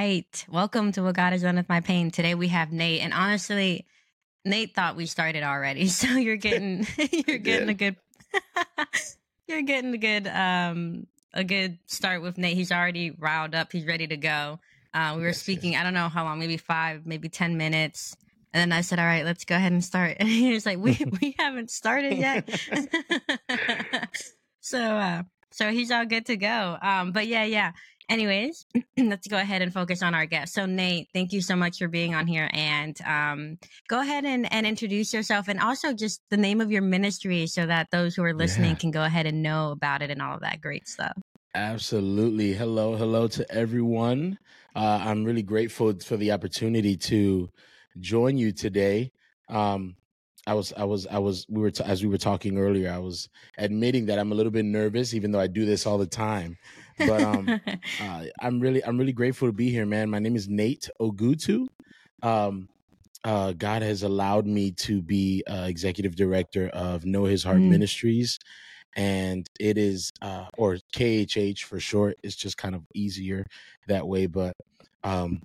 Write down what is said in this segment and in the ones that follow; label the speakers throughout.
Speaker 1: right. Welcome to What God Has Done with My Pain. Today we have Nate. And honestly, Nate thought we started already. So you're getting you're getting a good you're getting a good um a good start with Nate. He's already riled up. He's ready to go. Uh, we were
Speaker 2: Yes,
Speaker 1: speaking,
Speaker 2: yes.
Speaker 1: I don't know how long, maybe five, maybe 10 minutes. And then I said, all right, let's go ahead and start. And he was like, we, we haven't started yet. so, uh, so he's all good to go. Um, but yeah, yeah. Anyways, let's go ahead and focus on our guest. So Nate, thank you so much for being on here and, um, go ahead and, and introduce yourself and also just the name of your ministry so that those who are listening
Speaker 2: Yeah.
Speaker 1: can go ahead and know about it and all of that great stuff.
Speaker 2: Absolutely. Hello, hello to everyone. Uh, I'm really grateful for the opportunity to join you today. Um, I was, I was, I was, we were, t- as we were talking earlier, I was admitting that I'm a little bit nervous, even though I do this all the time. But um, uh, I'm really, I'm really grateful to be here, man. My name is Nate Ogutu. Um, uh, God has allowed me to be uh, executive director of Know His Heart
Speaker 1: Mm.
Speaker 2: Ministries, and it is, uh, or KHH for short. It's just kind of easier that way, but um,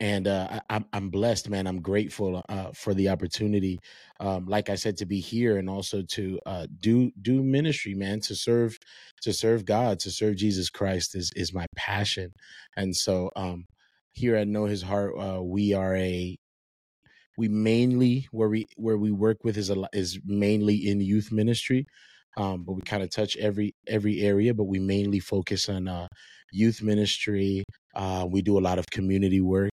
Speaker 2: and uh, I, I'm blessed, man. I'm grateful uh, for the opportunity, um, like I said, to be here and also to uh, do do ministry, man. To serve to serve God, to serve Jesus Christ is is my passion, and so um, here at Know His Heart, uh, we are a we mainly where we where we work with is a is mainly in youth ministry um, but we kind of touch every every area but we mainly focus on uh, youth ministry uh, we do a lot of community work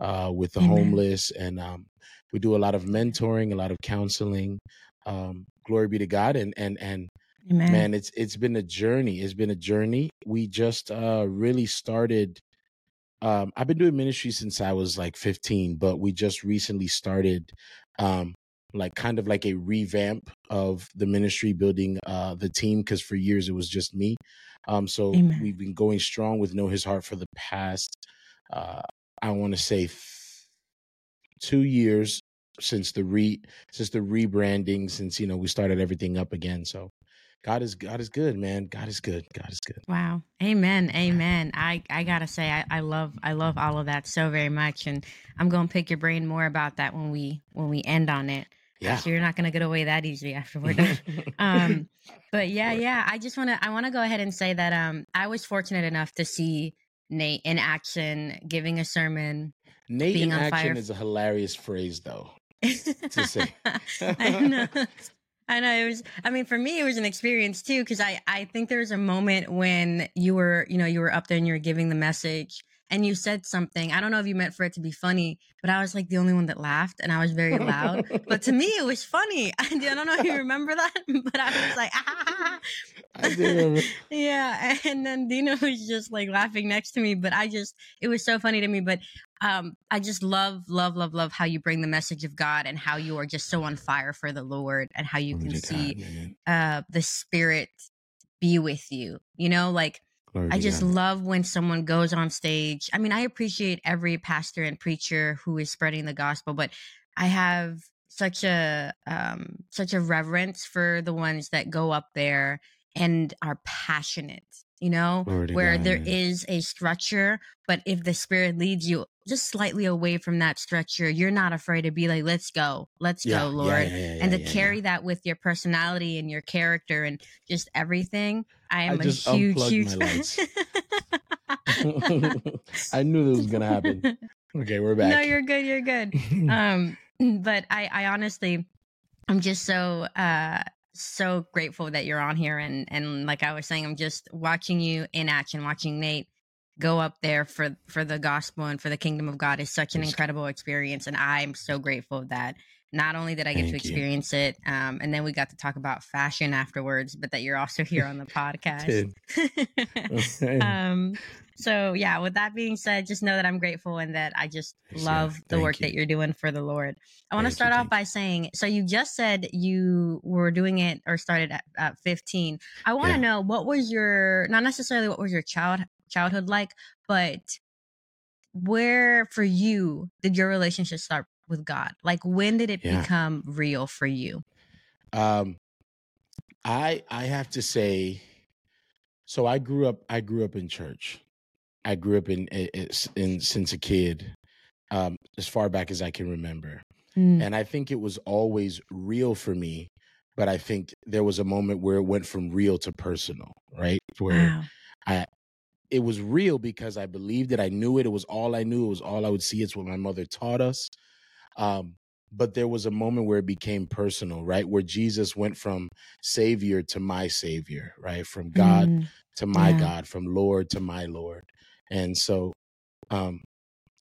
Speaker 2: uh, with the
Speaker 1: Amen.
Speaker 2: homeless and um, we do a lot of mentoring a lot of counseling um, glory be to god and and and
Speaker 1: Amen.
Speaker 2: man it's it's been a journey it's been a journey we just uh really started um i've been doing ministry since i was like 15 but we just recently started um like kind of like a revamp of the ministry building uh the team because for years it was just me um so
Speaker 1: Amen.
Speaker 2: we've been going strong with know his heart for the past uh i want to say two years since the re since the rebranding since you know we started everything up again so god is god is good man god is good god is good
Speaker 1: Wow. Amen. Amen. I, I gotta say I, I love I love all of that so very much. And I'm gonna pick your brain more about that when we when we end on it.
Speaker 2: yeah
Speaker 1: So you're not gonna get away that easily after we're done. um but yeah, yeah. I just wanna I wanna go ahead and say that um I was fortunate enough to see Nate in action giving a sermon.
Speaker 2: nate
Speaker 1: being
Speaker 2: in
Speaker 1: on
Speaker 2: action
Speaker 1: fire-
Speaker 2: is a hilarious phrase though to say.
Speaker 1: I know. I know it was I mean for me it was an experience too cuz I I think there was a moment when you were you know you were up there and you were giving the message and you said something I don't know if you meant for it to be funny but I was like the only one that laughed and I was very loud but to me it was funny I don't know if you remember that but I was like ah.
Speaker 2: I remember.
Speaker 1: yeah and then Dina was just like laughing next to me but I just it was so funny to me but um I just love love love love how you bring the message of God and how you are just so on fire for the Lord and how you can see uh the spirit be with you you know like
Speaker 2: Glory
Speaker 1: I just
Speaker 2: God.
Speaker 1: love when someone goes on stage. I mean, I appreciate every pastor and preacher who is spreading the gospel, but I have such a um such a reverence for the ones that go up there and are passionate, you know,
Speaker 2: to
Speaker 1: where
Speaker 2: God,
Speaker 1: there is a structure, but if the spirit leads you just slightly away from that structure, you're not afraid to be like, "Let's go. Let's
Speaker 2: yeah,
Speaker 1: go, Lord."
Speaker 2: yeah, yeah,
Speaker 1: and to carry that with your personality and your character and just everything. I am a huge, huge.
Speaker 2: I knew this was gonna happen. Okay, we're back.
Speaker 1: no, you're good. You're good. Um, but I, I honestly, I'm just so, uh, so grateful that you're on here. And, and like I was saying, I'm just watching you in action, watching Nate go up there for, for the gospel and for the kingdom of God is such an incredible experience. And I'm so grateful that not only did I get to
Speaker 2: Thank you.
Speaker 1: experience it, um, and then we got to talk about fashion afterwards, but that you're also here on the podcast. Um so yeah with that being said just know that i'm grateful and that i just
Speaker 2: Yes,
Speaker 1: love
Speaker 2: yeah.
Speaker 1: the work
Speaker 2: you.
Speaker 1: that you're doing for the lord i want to
Speaker 2: Thank you,
Speaker 1: start off by saying so you just said you were doing it or started at, at 15 i want to
Speaker 2: Yeah.
Speaker 1: know what was your not necessarily what was your child childhood like but where for you did your relationship start with god like when did it
Speaker 2: Yeah.
Speaker 1: become real for you
Speaker 2: Um, I I have to say, so I grew up I grew up in church, I grew up in, in, in since a kid, um, as far back as I can remember,
Speaker 1: Mm.
Speaker 2: and I think it was always real for me. But I think there was a moment where it went from real to personal, right? Where
Speaker 1: Wow.
Speaker 2: I it was real because I believed it. I knew it. It was all I knew. It was all I would see. It's what my mother taught us. Um, but there was a moment where it became personal, right? Where Jesus went from Savior to my Savior, right? From God
Speaker 1: Mm.
Speaker 2: to my
Speaker 1: Yeah.
Speaker 2: God, from Lord to my Lord. And so um,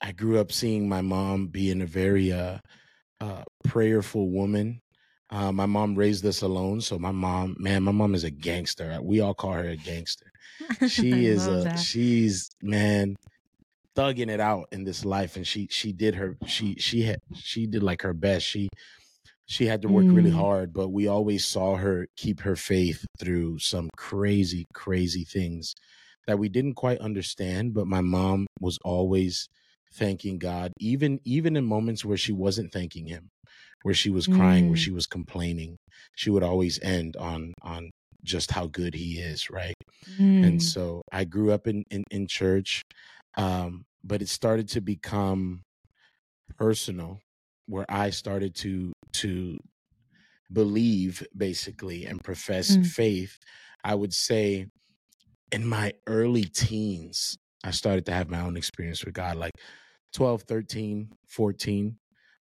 Speaker 2: I grew up seeing my mom being a very uh, uh, prayerful woman. Uh, my mom raised us alone. So my mom, man, my mom is a gangster. We all call her a gangster she is a
Speaker 1: that.
Speaker 2: she's man thugging it out in this life and she she did her she she had she did like her best she she had to work really
Speaker 1: Mm.
Speaker 2: hard but we always saw her keep her faith through some crazy crazy things that we didn't quite understand but my mom was always thanking god even even in moments where she wasn't thanking him where she was crying where
Speaker 1: Mm.
Speaker 2: she was complaining she would always end on on just how good he is right and
Speaker 1: Mm.
Speaker 2: so I grew up in in, in church, um, but it started to become personal, where I started to to believe basically and profess
Speaker 1: Mm.
Speaker 2: faith. I would say in my early teens, I started to have my own experience with God, like 12, 13, 14,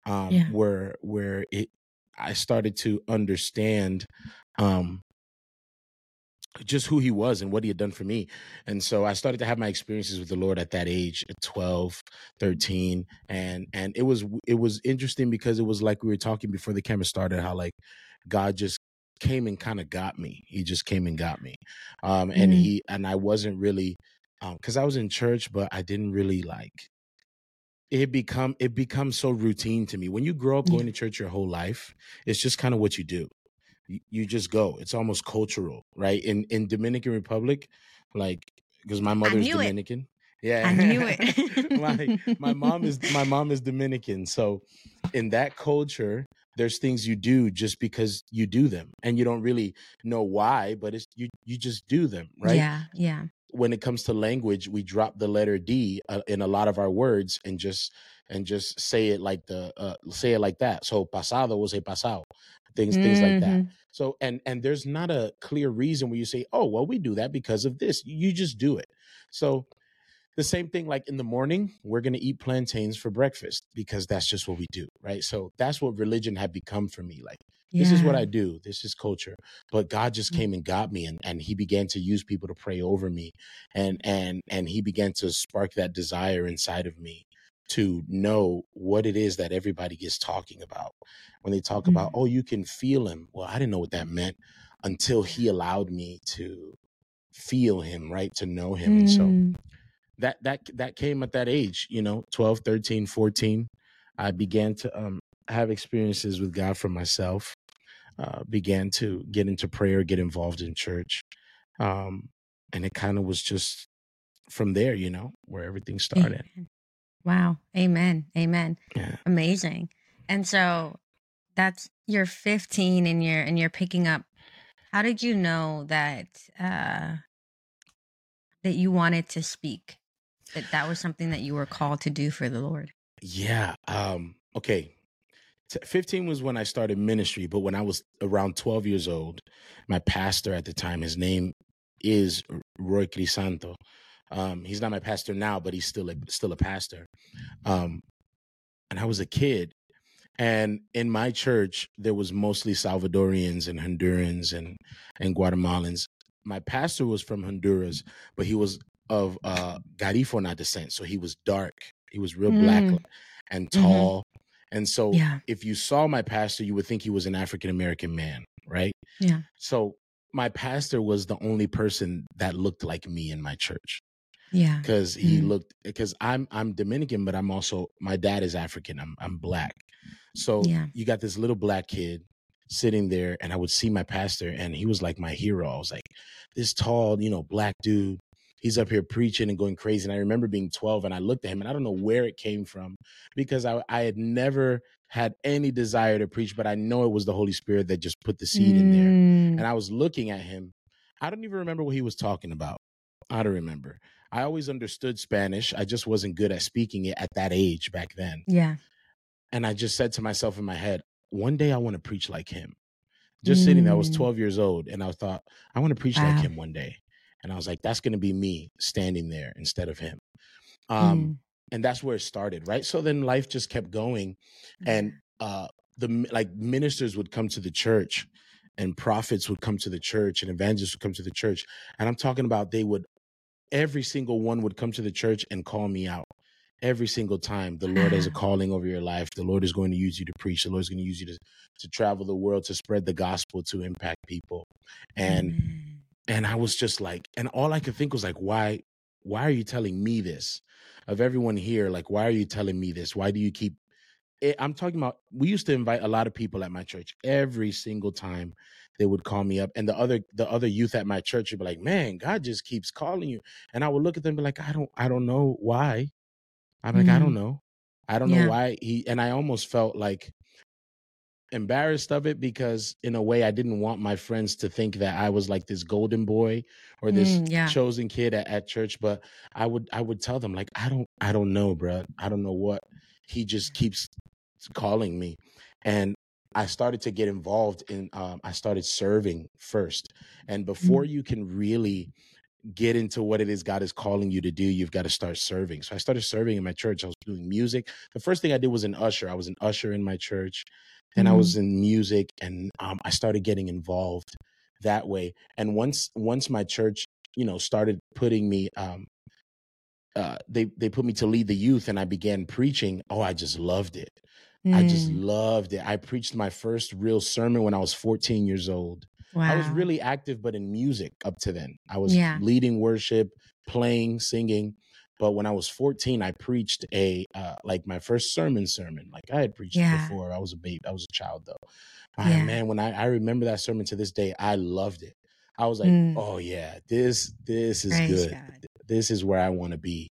Speaker 2: um,
Speaker 1: Yeah.
Speaker 2: where where it I started to understand um just who he was and what he had done for me. And so I started to have my experiences with the Lord at that age, at 12, 13. And and it was it was interesting because it was like we were talking before the camera started, how like God just came and kind of got me. He just came and got me. Um and
Speaker 1: Mm.
Speaker 2: he and I wasn't really um because I was in church, but I didn't really like it become it becomes so routine to me. When you grow up
Speaker 1: Yeah.
Speaker 2: going to church your whole life, it's just kind of what you do you, you just go. It's almost cultural, right? In in Dominican Republic, like because my
Speaker 1: I
Speaker 2: mother's
Speaker 1: knew it.
Speaker 2: Dominican.
Speaker 1: I knew
Speaker 2: Yeah. my my mom is my mom is Dominican. So in that culture, there's things you do just because you do them and you don't really know why, but it's you you just do them, right?
Speaker 1: Yeah. Yeah.
Speaker 2: when it comes to language, we drop the letter D uh, in a lot of our words and just and just say it like the uh, say it like that. So pasado will say pasado, things things like that.
Speaker 1: Mhm.
Speaker 2: So and and there's not a clear reason where you say, oh well, we do that because of this. You just do it. So the same thing like in the morning we're going to eat plantains for breakfast because that's just what we do right so that's what religion had become for me like this is what i do this is culture but god just
Speaker 1: Mm.
Speaker 2: came and got me and, and he began to use people to pray over me and and and he began to spark that desire inside of me to know what it is that everybody is talking about when they talk about
Speaker 1: Mm.
Speaker 2: oh you can feel him well i didn't know what that meant until he allowed me to feel him right to know him and so
Speaker 1: Mm.
Speaker 2: That that that came at that age you know 12 13 14 i began to um have experiences with god for myself uh began to get into prayer get involved in church um and it kind of was just from there you know where everything started
Speaker 1: Amen. Wow. Amen. Amen.
Speaker 2: yeah
Speaker 1: Amazing. And so that's you're 15 and you're and you're picking up. How did you know that uh that you wanted to speak? That that was something that you were called to do for the Lord.
Speaker 2: yeah um okay. 15 was when i started ministry but when i was around 12 years old my pastor at the time his name is roy crisanto. Um he's not my pastor now but he's still a still a pastor. Um and i was a kid and in my church there was mostly salvadorians and hondurans and and guatemalans. My pastor was from honduras but he was of uh garifuna descent so he was dark he was real black
Speaker 1: Mm.
Speaker 2: and
Speaker 1: Mhm.
Speaker 2: tall and so
Speaker 1: Yeah.
Speaker 2: if you saw my pastor you would think he was an african american man right
Speaker 1: Yeah.
Speaker 2: so my pastor was the only person that looked like me in my church
Speaker 1: Yeah.
Speaker 2: because he
Speaker 1: Mm.
Speaker 2: looked because I'm I'm Dominican, but I'm also my dad is African. I'm I'm black. So
Speaker 1: Yeah.
Speaker 2: you got this little black kid sitting there, and I would see my pastor, and he was like my hero. I was like, this tall, you know, black dude. He's up here preaching and going crazy. And I remember being 12, and I looked at him, and I don't know where it came from because I I had never had any desire to preach, but I know it was the Holy Spirit that just put the seed in there
Speaker 1: Mm.
Speaker 2: and I was looking at him. I don't even remember what he was talking about. I don't remember. I always understood Spanish. I just wasn't good at speaking it at that age back then.
Speaker 1: Yeah.
Speaker 2: And I just said to myself in my head, one day I want to preach like him. Just sitting there, I was
Speaker 1: Mm.
Speaker 2: 12 years old, and I thought, I want to preach like him one day. And I was like, that's going to be me standing there instead of him. Um,
Speaker 1: Mm.
Speaker 2: and that's where it started, right? So then life just kept going, and uh, the like ministers would come to the church, and prophets would come to the church, and evangelists would come to the church, and I'm talking about they would every single one would come to the church and call me out. Every single time, the Lord has a calling over your life. The Lord is going to use you to preach. The Lord is going to use you to, to travel the world to spread the gospel to impact people. And
Speaker 1: Amen.
Speaker 2: And I was just like, and all I could think was like, why, why are you telling me this? Of everyone here, like, why are you telling me this? Why do you keep? eh, I'm talking about. We used to invite a lot of people at my church. Every single time they would call me up, and the other the other youth at my church would be like, "Man, God just keeps calling you." And I would look at them and be like, "I don't, I don't know why." I'm like, "I don't know, I don't
Speaker 1: Yeah.
Speaker 2: know why." He and I almost felt like embarrassed of it because in a way I didn't want my friends to think that I was like this golden boy or this
Speaker 1: Mm, yeah.
Speaker 2: chosen kid at, at church but I would I would tell them like I don't I don't know bro I don't know what he just keeps calling me and I started to get involved in um, I started serving first and before
Speaker 1: Mm.
Speaker 2: you can really get into what it is God is calling you to do, you've got to start serving. So I started serving in my church. I was doing music. The first thing I did was an usher. I was an usher in my church. Then I
Speaker 1: Mm.
Speaker 2: was in music and um, I started getting involved that way. And once once my church, you know, started putting me um uh they they put me to lead the youth and I began preaching. Oh, I just loved it. I just
Speaker 1: Mm.
Speaker 2: loved it. I preached my first real sermon when I was 14 years old. I was really active, but in music up to then. I was
Speaker 1: Yeah.
Speaker 2: leading worship, playing, singing. But when I was 14, I preached a uh, like my first sermon sermon. Like I had preached
Speaker 1: Yeah.
Speaker 2: before. I was a babe. I was a child though. Ah,
Speaker 1: Yeah.
Speaker 2: man, when I, I remember that sermon to this day, I loved it. I was like,
Speaker 1: Mm.
Speaker 2: oh yeah, this this is
Speaker 1: Praise
Speaker 2: good.
Speaker 1: God.
Speaker 2: This is where I want to be.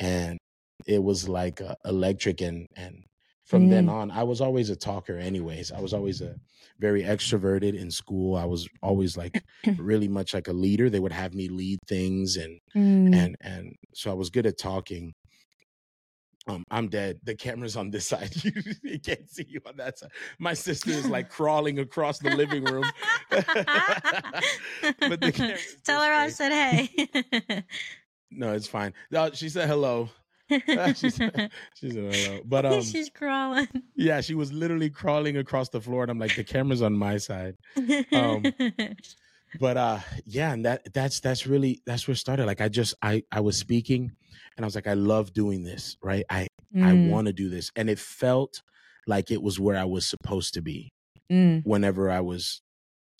Speaker 2: And it was like uh, electric and and from then
Speaker 1: Mm.
Speaker 2: on, I was always a talker anyways. I was always a very extroverted in school. I was always like really much like a leader. They would have me lead things and
Speaker 1: Mm.
Speaker 2: and and so I was good at talking. Um, I'm dead. The camera's on this side. You, can't see you on that side. My sister is like crawling across the living room. but the
Speaker 1: Tell her I said hey.
Speaker 2: No, it's fine. No, she said hello. She said, she said. But um,
Speaker 1: She's crawling.
Speaker 2: yeah, she was literally crawling across the floor, and I'm like, the camera's on my side. Um, but uh yeah and that that's that's really that's where it started like i just i i was speaking and i was like i love doing this right i i
Speaker 1: Mm,
Speaker 2: want to do this and it felt like it was where i was supposed to be
Speaker 1: mm,
Speaker 2: whenever i was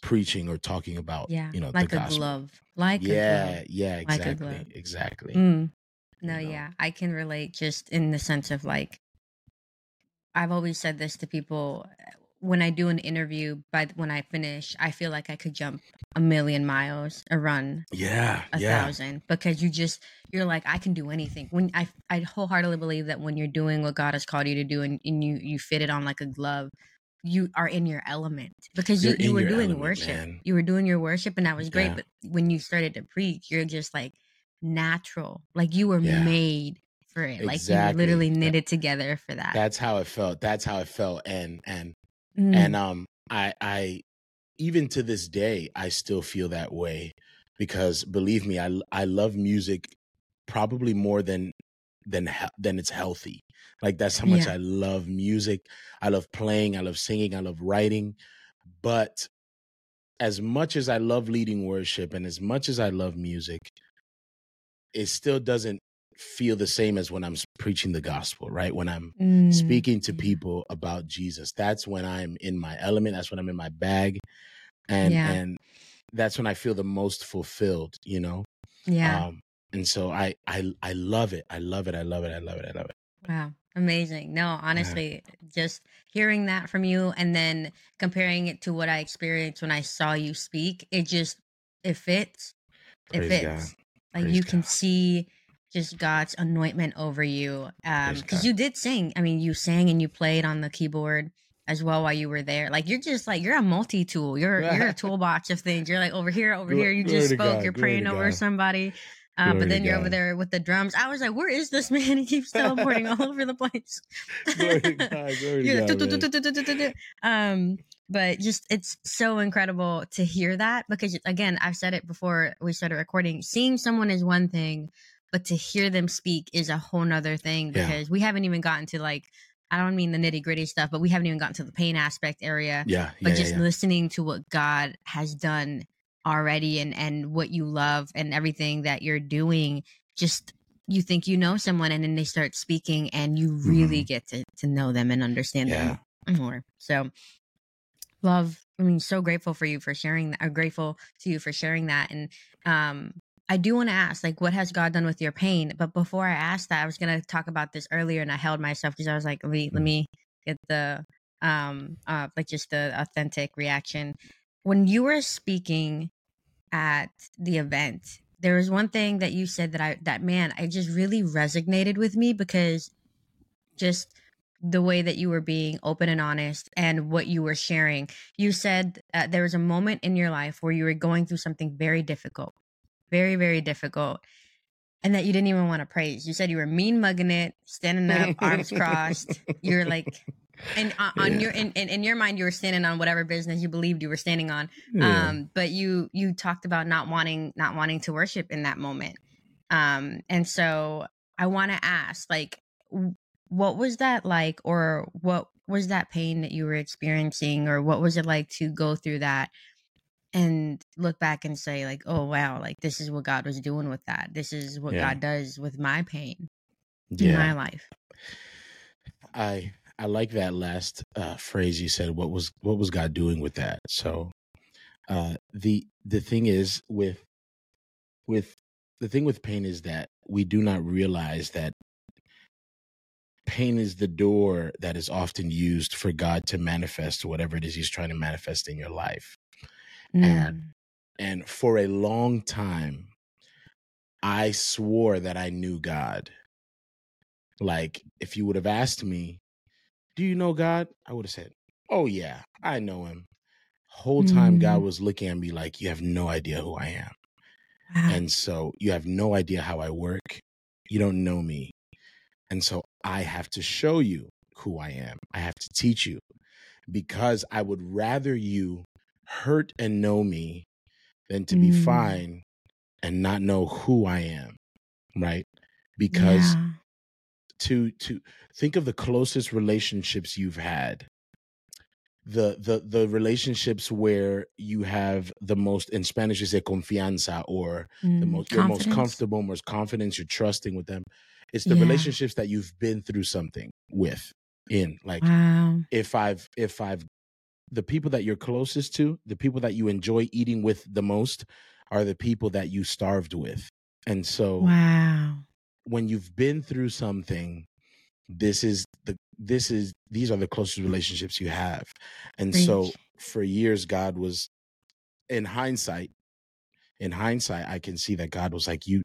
Speaker 2: preaching or talking about
Speaker 1: yeah.
Speaker 2: you know
Speaker 1: like
Speaker 2: the
Speaker 1: a
Speaker 2: gospel
Speaker 1: glove. Like
Speaker 2: yeah
Speaker 1: a glove.
Speaker 2: yeah
Speaker 1: Like a
Speaker 2: exactly
Speaker 1: glove.
Speaker 2: exactly
Speaker 1: Mm. No,
Speaker 2: know?
Speaker 1: yeah. I can relate just in the sense of like I've always said this to people when I do an interview, by th- when I finish, I feel like I could jump a million miles or run
Speaker 2: yeah
Speaker 1: a
Speaker 2: yeah
Speaker 1: thousand because you just you're like I can do anything. When I I wholeheartedly believe that when you're doing what God has called you to do and, and you you fit it on like a glove, you are in your element because you, you were doing
Speaker 2: element,
Speaker 1: worship.
Speaker 2: man.
Speaker 1: You were doing your worship and that was great.
Speaker 2: Yeah.
Speaker 1: But when you started to preach, you're just like natural. Like you were
Speaker 2: Yeah.
Speaker 1: made for it. Like you
Speaker 2: Exactly.
Speaker 1: literally knitted together for that.
Speaker 2: that's how it felt that's how it felt and and
Speaker 1: Mm,
Speaker 2: and um i i even to this day i still feel that way because believe me i i love music probably more than than than it's healthy like that's how much
Speaker 1: Yeah.
Speaker 2: i love music i love playing i love singing i love writing but as much as i love leading worship and as much as i love music it still doesn't feel the same as when i'm preaching the gospel right when i'm
Speaker 1: mm,
Speaker 2: speaking to people about Jesus. That's when I'm in my element. That's when I'm in my bag, and
Speaker 1: Yeah.
Speaker 2: and that's when I feel the most fulfilled. You know.
Speaker 1: Yeah.
Speaker 2: Um, and so I I I love it. I love it. I love it. I love it. I love it.
Speaker 1: Wow. Amazing. No, honestly, just hearing that from you and then comparing it to what I experienced when I saw you speak, it just it fits. It
Speaker 2: Praise
Speaker 1: fits.
Speaker 2: God.
Speaker 1: Like
Speaker 2: Praise
Speaker 1: you can see just God's anointment over you. Um because you did sing. I mean, you sang and you played on the keyboard as well while you were there. Like you're just like you're a multi-tool. You're you're a toolbox of things. You're like over here, over here. You just spoke.
Speaker 2: God,
Speaker 1: You're praying over
Speaker 2: God.
Speaker 1: somebody. Uh, but then you're over there with the drums. I was like, where is this man? He keeps teleporting all over the place.
Speaker 2: Glory to God. Glory to God,
Speaker 1: um, but just it's so incredible to hear that because again, I've said it before we started recording. Seeing someone is one thing, but to hear them speak is a whole nother thing
Speaker 2: Yeah.
Speaker 1: because we haven't even gotten to like I don't mean the nitty gritty stuff, but we haven't even gotten to the pain aspect area.
Speaker 2: Yeah,
Speaker 1: But
Speaker 2: yeah,
Speaker 1: just
Speaker 2: yeah, yeah.
Speaker 1: listening to what God has done already and and what you love and everything that you're doing, just you think you know someone and then they start speaking and you really mm-hmm. get to to know them and understand them more. So love I mean so grateful for you for sharing that. I'm grateful to you for sharing that and um I do want to ask like what has God done with your pain? But before I ask that, I was going to talk about this earlier and I held myself because I was like let me let
Speaker 2: Mm.
Speaker 1: me get the um uh like just the authentic reaction. When you were speaking at the event, there was one thing that you said that I that man, I just really resonated with me because just the way that you were being open and honest and what you were sharing. You said uh, there was a moment in your life where you were going through something very difficult, very, very difficult, and that you didn't even want to praise. You said you were mean mugging it, standing up, arms crossed. You're like, and on, on
Speaker 2: Yeah.
Speaker 1: your in, in, in your mind, you were standing on whatever business you believed you were standing on.
Speaker 2: Yeah.
Speaker 1: Um, but you you talked about not wanting not wanting to worship in that moment. Um, and so I want to ask, like, what was that like, or what was that pain that you were experiencing, or what was it like to go through that and look back and say, like, oh wow, like this is what God was doing with that. This is what
Speaker 2: Yeah.
Speaker 1: God does with my pain in my life.
Speaker 2: I I like that last uh, phrase you said. What was what was God doing with that? So uh, the the thing is with with the thing with pain is that we do not realize that pain is the door that is often used for God to manifest whatever it is He's trying to manifest in your life. And- And for a long time, I swore that I knew God. Like, if you would have asked me, Do you know God? I would have said, Oh, yeah, I know him. Whole time, God
Speaker 1: Mm.
Speaker 2: was looking at me like, You have no idea who I am.
Speaker 1: Wow.
Speaker 2: And so you have no idea how I work. You don't know me. And so I have to show you who I am. I have to teach you because I would rather you hurt and know me than to be
Speaker 1: Mm.
Speaker 2: fine and not know who I am. Right? Because
Speaker 1: Yeah.
Speaker 2: to to think of the closest relationships you've had the the the relationships where you have the most in spanish you say confianza or the
Speaker 1: Mm.
Speaker 2: most you're most comfortable most confidence you're trusting with them it's the
Speaker 1: Yeah.
Speaker 2: relationships that you've been through something with in like
Speaker 1: Wow.
Speaker 2: if i've if i've the people that you're closest to the people that you enjoy eating with the most are the people that you starved with and so
Speaker 1: Wow.
Speaker 2: when you've been through something this is the this is these are the closest relationships you have and so for years god was in hindsight in hindsight i can see that god was like you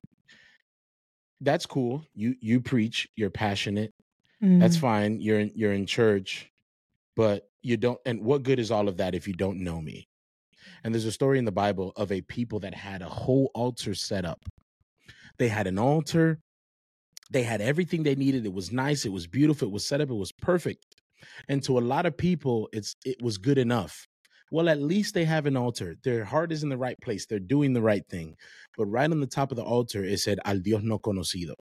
Speaker 2: that's cool. You you preach you're passionate. That's
Speaker 1: Mm.
Speaker 2: fine. You're in you're in church but you don't and what good is all of that if you don't know me? And there's a story in the bible of a people that had a whole altar set up. They had an altar. They had everything they needed. It was nice. It was beautiful. It was set up. It was perfect. And to a lot of people it's it was good enough. Well at least they have an altar. Their heart is in the right place. They're doing the right thing but right on the top of the altar it said al dios no conocido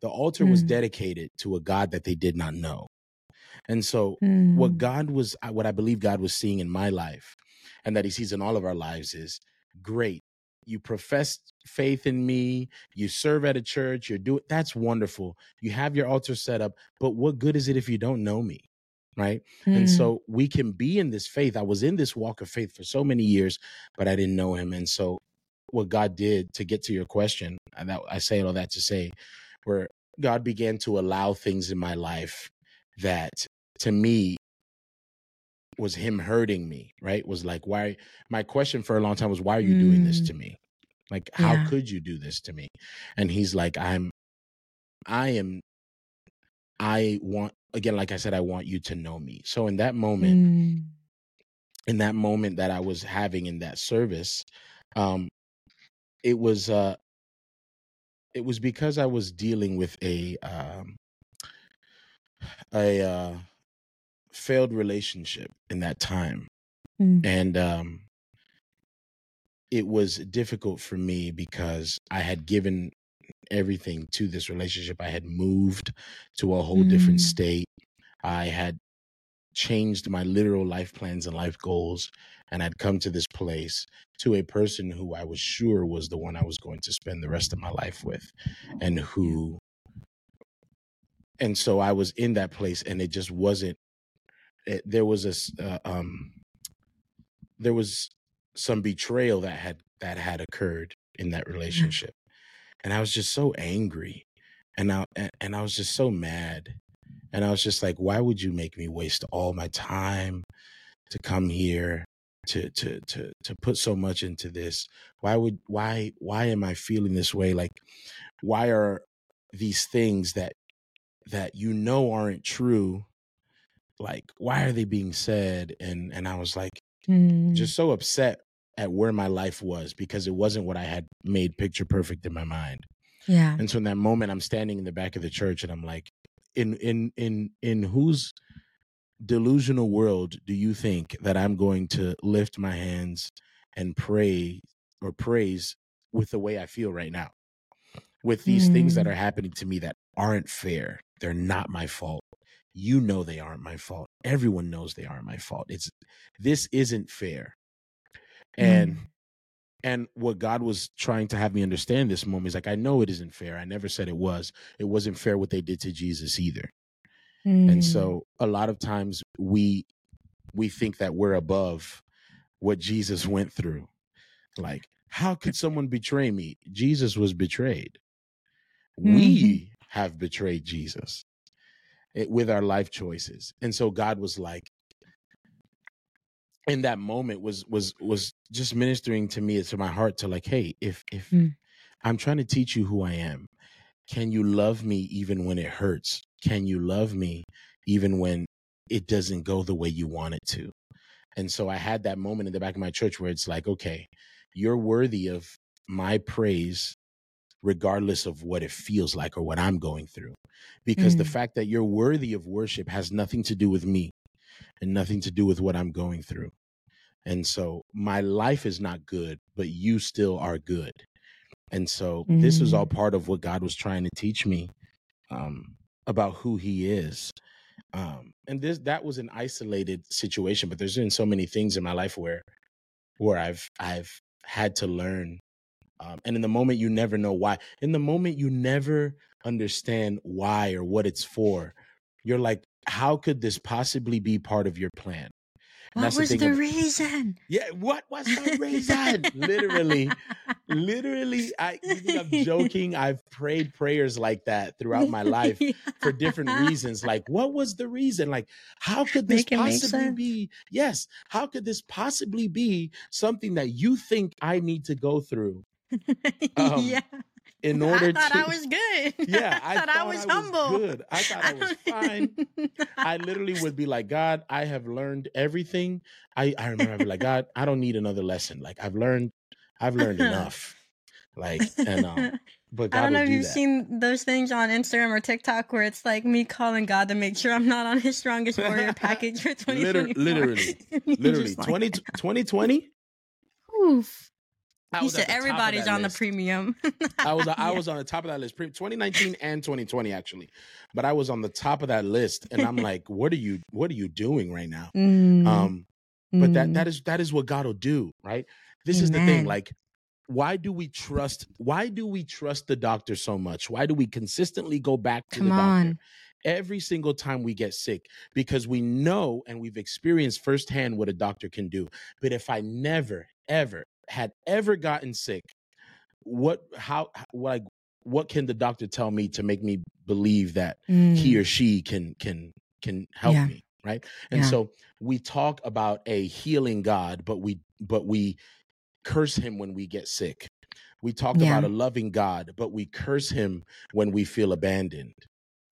Speaker 2: the altar was
Speaker 1: Mm.
Speaker 2: dedicated to a god that they did not know and so
Speaker 1: Mm.
Speaker 2: what God was, what I believe God was seeing in my life and that he sees in all of our lives is great. You profess faith in me, you serve at a church, you're doing that's wonderful. You have your altar set up, but what good is it if you don't know me? Right. And
Speaker 1: Mm.
Speaker 2: so we can be in this faith. I was in this walk of faith for so many years, but I didn't know him. And so what God did to get to your question, and that I say all that to say, where God began to allow things in my life that to me was him hurting me, right? Was like, why? My question for a long time was, why are you doing this
Speaker 1: Mm.
Speaker 2: to me? Like, how
Speaker 1: Yeah.
Speaker 2: could you do this to me? And he's like, I'm, I am, I want, again, like I said, I want you to know me. So in that moment,
Speaker 1: Mm.
Speaker 2: in that moment that I was having in that service, um, it was uh it was because I was dealing with a um, a uh, failed relationship in that time,
Speaker 1: Mm.
Speaker 2: and um, it was difficult for me because I had given everything to this relationship. I had moved to a whole different
Speaker 1: Mm.
Speaker 2: state. I had changed my literal life plans and life goals, and I'd come to this place to a person who I was sure was the one I was going to spend the rest of my life with, and who, and so I was in that place, and it just wasn't. It, there was a uh, um, there was some betrayal that had that had occurred in that relationship. And I was just so angry, and I and, and I was just so mad, and I was just like, why would you make me waste all my time to come here to to to to put so much into this? Why would why why am I feeling this way? Like, why are these things that that you know aren't true? Like, why are they being said? And and I was like
Speaker 1: Mm.
Speaker 2: just so upset at where my life was because it wasn't what I had made picture perfect in my mind.
Speaker 1: yeah.
Speaker 2: And so in that moment, I'm standing in the back of the church, and I'm like, in in in in whose delusional world do you think that I'm going to lift my hands and pray or praise with the way I feel right now? With these things that
Speaker 1: Mm.
Speaker 2: are happening to me that aren't fair. They're not my fault. You know they aren't my fault. Everyone knows they aren't my fault. It's this isn't fair. And
Speaker 1: Mm.
Speaker 2: and what God was trying to have me understand this moment is like, I know it isn't fair. I never said it was. It wasn't fair what they did to Jesus either.
Speaker 1: Mm.
Speaker 2: And so a lot of times we we think that we're above what Jesus went through. Like, how could someone betray me? Jesus was betrayed.
Speaker 1: Mhm.
Speaker 2: We have betrayed Jesus it, with our life choices. And so God was like in that moment was was was just ministering to me to my heart to like, hey, if if
Speaker 1: Mm.
Speaker 2: I'm trying to teach you who I am, can you love me even when it hurts? Can you love me even when it doesn't go the way you want it to? And so I had that moment in the back of my church where it's like, okay, you're worthy of my praise regardless of what it feels like or what I'm going through. Because the
Speaker 1: Mm.
Speaker 2: fact that you're worthy of worship has nothing to do with me and nothing to do with what I'm going through. And so my life is not good, but you still are good. And so this was all
Speaker 1: Mm.
Speaker 2: part of what God was trying to teach me um, about who He is. Um, and this that was an isolated situation, but there's been so many things in my life where where I've I've had to learn. Um, and in the moment, you never know why. In the moment, you never understand why or what it's for. You're like, how could this possibly be part of your plan?
Speaker 1: What
Speaker 2: the
Speaker 1: was the
Speaker 2: ab-
Speaker 1: reason?
Speaker 2: Yeah, what was the reason? Literally, literally, I I'm joking. I've prayed prayers like that throughout my life for different reasons. Like, what was the reason? Like, how could this
Speaker 1: Make it make
Speaker 2: possibly be? Yes, how could this possibly be something that you think I need to go through um,
Speaker 1: yeah.
Speaker 2: In order
Speaker 1: I thought
Speaker 2: to?
Speaker 1: I was good.
Speaker 2: yeah, I
Speaker 1: thought, I was humble.
Speaker 2: good. I thought I was fine. I literally would be like, God, I have learned everything. I, I remember I'd be like, God, I don't need another lesson. Like I've learned, I've learned enough. Like, and um, but God
Speaker 1: I don't know
Speaker 2: will
Speaker 1: if
Speaker 2: do
Speaker 1: you've
Speaker 2: that.
Speaker 1: seen those things on Instagram or TikTok where it's like me calling God to make sure I'm not on his strongest warrior package for 2024.
Speaker 2: literally,
Speaker 1: You're
Speaker 2: Literally,
Speaker 1: just like,
Speaker 2: 2020,
Speaker 1: Oof.
Speaker 2: I
Speaker 1: He said
Speaker 2: at the top of
Speaker 1: everybody's
Speaker 2: that
Speaker 1: on the premium.
Speaker 2: I was I
Speaker 1: Yeah.
Speaker 2: was on the top of that list. 2019 and 2020 actually, but I was on the top of that list, and I'm like, what are you what are you doing right now?
Speaker 1: Mm,
Speaker 2: Um, but that
Speaker 1: mm.
Speaker 2: that is that is what God will do, right? This is the thing, like. Why do we trust? Why do we trust the doctor so much? Why do we consistently go back to
Speaker 1: Come
Speaker 2: the doctor
Speaker 1: on.
Speaker 2: every single time we get sick? Because we know and we've experienced firsthand what a doctor can do. But if I never, ever had ever gotten sick, what, how, like, what can the doctor tell me to make me believe that he
Speaker 1: Mm,
Speaker 2: or she can can can help
Speaker 1: Yeah.
Speaker 2: me right and
Speaker 1: Yeah.
Speaker 2: so we talk about a healing god but we but we curse him when we get sick we talk
Speaker 1: Yeah.
Speaker 2: about a loving god but we curse him when we feel abandoned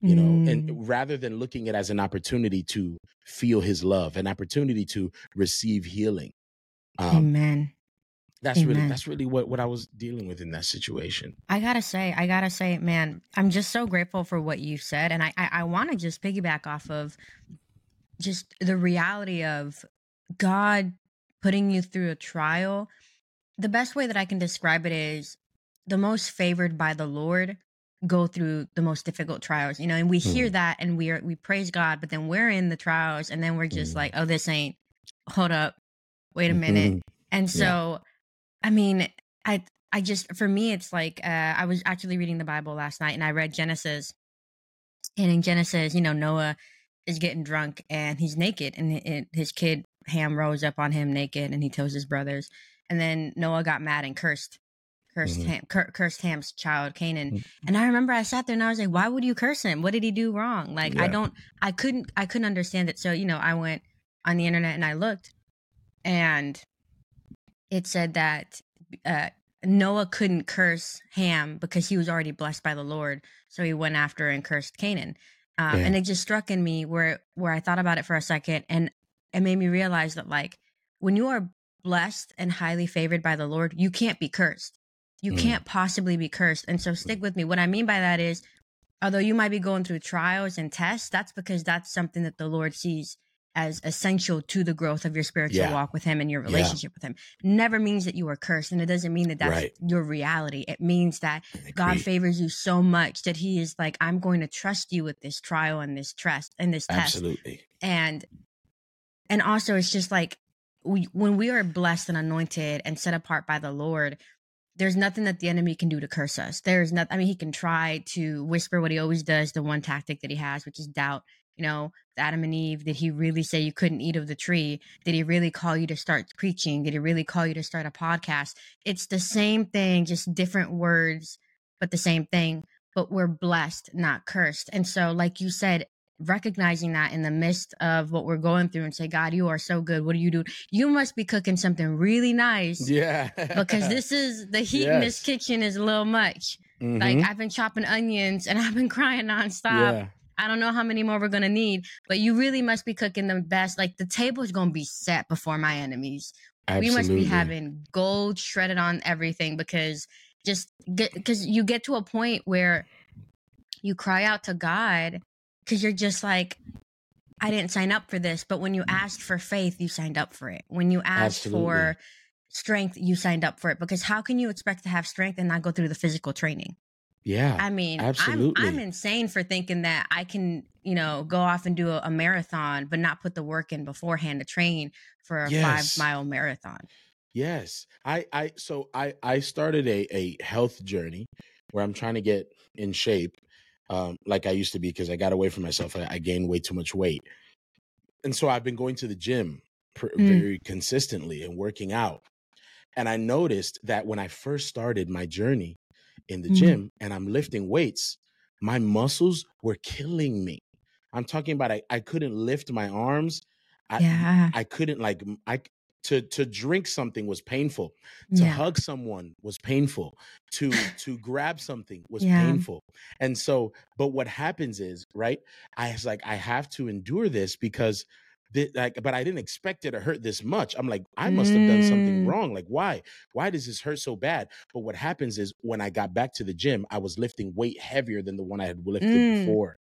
Speaker 2: you know
Speaker 1: Mm,
Speaker 2: and rather than looking at it as an opportunity to feel his love an opportunity to receive healing um
Speaker 1: Amen.
Speaker 2: That's really that's really what what I was dealing with in that situation.
Speaker 1: I gotta say, I gotta say, man, I'm just so grateful for what you said, and I I, I want to just piggyback off of just the reality of God putting you through a trial. The best way that I can describe it is the most favored by the Lord go through the most difficult trials, you know, and we hear
Speaker 2: Mm.
Speaker 1: that and we are we praise God, but then we're in the trials and then we're just
Speaker 2: Mm.
Speaker 1: like, oh, this ain't. Hold up, wait a minute. And
Speaker 2: Yeah.
Speaker 1: I mean, I I just for me it's like uh, I was actually reading the Bible last night and I read Genesis, and in Genesis, you know, Noah is getting drunk and he's naked, and it, his kid Ham rose up on him naked, and he tells his brothers, and then Noah got mad and cursed. Cursed
Speaker 2: Mhm.
Speaker 1: Ham, cur- cursed Ham's child Canaan,
Speaker 2: Mhm.
Speaker 1: and I remember I sat there and I was like, "Why would you curse him? What did he do wrong?" Like I don't, I couldn't, I couldn't understand it. So you know, I went on the internet and I looked, and it said that uh, Noah couldn't curse Ham because he was already blessed by the Lord, so he went after and cursed Canaan. Um,
Speaker 2: Yeah.
Speaker 1: And it just struck in me where where I thought about it for a second, and it made me realize that like when you are blessed and highly favored by the Lord, you can't be cursed. You
Speaker 2: Mm.
Speaker 1: can't possibly be cursed. And so stick with me. What I mean by that is, although you might be going through trials and tests, that's because that's something that the Lord sees as essential to the growth of your spiritual
Speaker 2: Yeah.
Speaker 1: walk with Him and your
Speaker 2: Yeah.
Speaker 1: relationship with Him. Never means that you are cursed, and it doesn't mean that that's
Speaker 2: Right.
Speaker 1: your reality. It means that God favors you so much that He is like, I'm going to trust you with this trial and this trust and this test
Speaker 2: Absolutely.
Speaker 1: and and also it's just like we, when we are blessed and anointed and set apart by the lord there's nothing that the enemy can do to curse us there's nothing i mean he can try to whisper what he always does the one tactic that he has which is doubt you know adam and eve did he really say you couldn't eat of the tree did he really call you to start preaching did he really call you to start a podcast it's the same thing just different words but the same thing but we're blessed not cursed and so like you said recognizing that in the midst of what we're going through and say, God, you are so good. What do you do? You must be cooking something really nice
Speaker 2: Yeah.
Speaker 1: because this is the heat in this kitchen is a little much. Like
Speaker 2: Mhm.
Speaker 1: I've been chopping onions and I've been crying nonstop.
Speaker 2: yeah.
Speaker 1: I don't know how many more we're gonna need, but you really must be cooking the best. Like the table is gonna be set before my enemies.
Speaker 2: Absolutely.
Speaker 1: We must be having gold shredded on everything because just because you get to a point where you cry out to God because you're just like, I didn't sign up for this. But when you asked for faith, you signed up for it. When you asked
Speaker 2: Absolutely.
Speaker 1: for strength, you signed up for it. Because how can you expect to have strength and not go through the physical training?
Speaker 2: Yeah.
Speaker 1: I mean,
Speaker 2: absolutely.
Speaker 1: I'm, I'm insane for thinking that I can, you know, go off and do a, a marathon, but not put the work in beforehand to train for a
Speaker 2: Yes.
Speaker 1: five mile marathon.
Speaker 2: Yes. I I so I I started a a health journey where I'm trying to get in shape um like I used to be because I got away from myself. I, I gained way too much weight. And so I've been going to the gym pr-
Speaker 1: Mm.
Speaker 2: very consistently and working out. And I noticed that when I first started my journey in the
Speaker 1: Mhm.
Speaker 2: gym and I'm lifting weights, my muscles were killing me. I'm talking about I, I couldn't lift my arms. I,
Speaker 1: yeah.
Speaker 2: I couldn't like I to to drink something was painful. To
Speaker 1: Yeah.
Speaker 2: hug someone was painful. To to grab something was
Speaker 1: Yeah.
Speaker 2: painful. And so, but what happens is, right? I was like, I have to endure this because like, but I didn't expect it to hurt this much. I'm like, I must have done something
Speaker 1: Mm.
Speaker 2: wrong. Like, why? Why does this hurt so bad? But what happens is when I got back to the gym, I was lifting weight heavier than the one I had lifted
Speaker 1: Mm.
Speaker 2: before.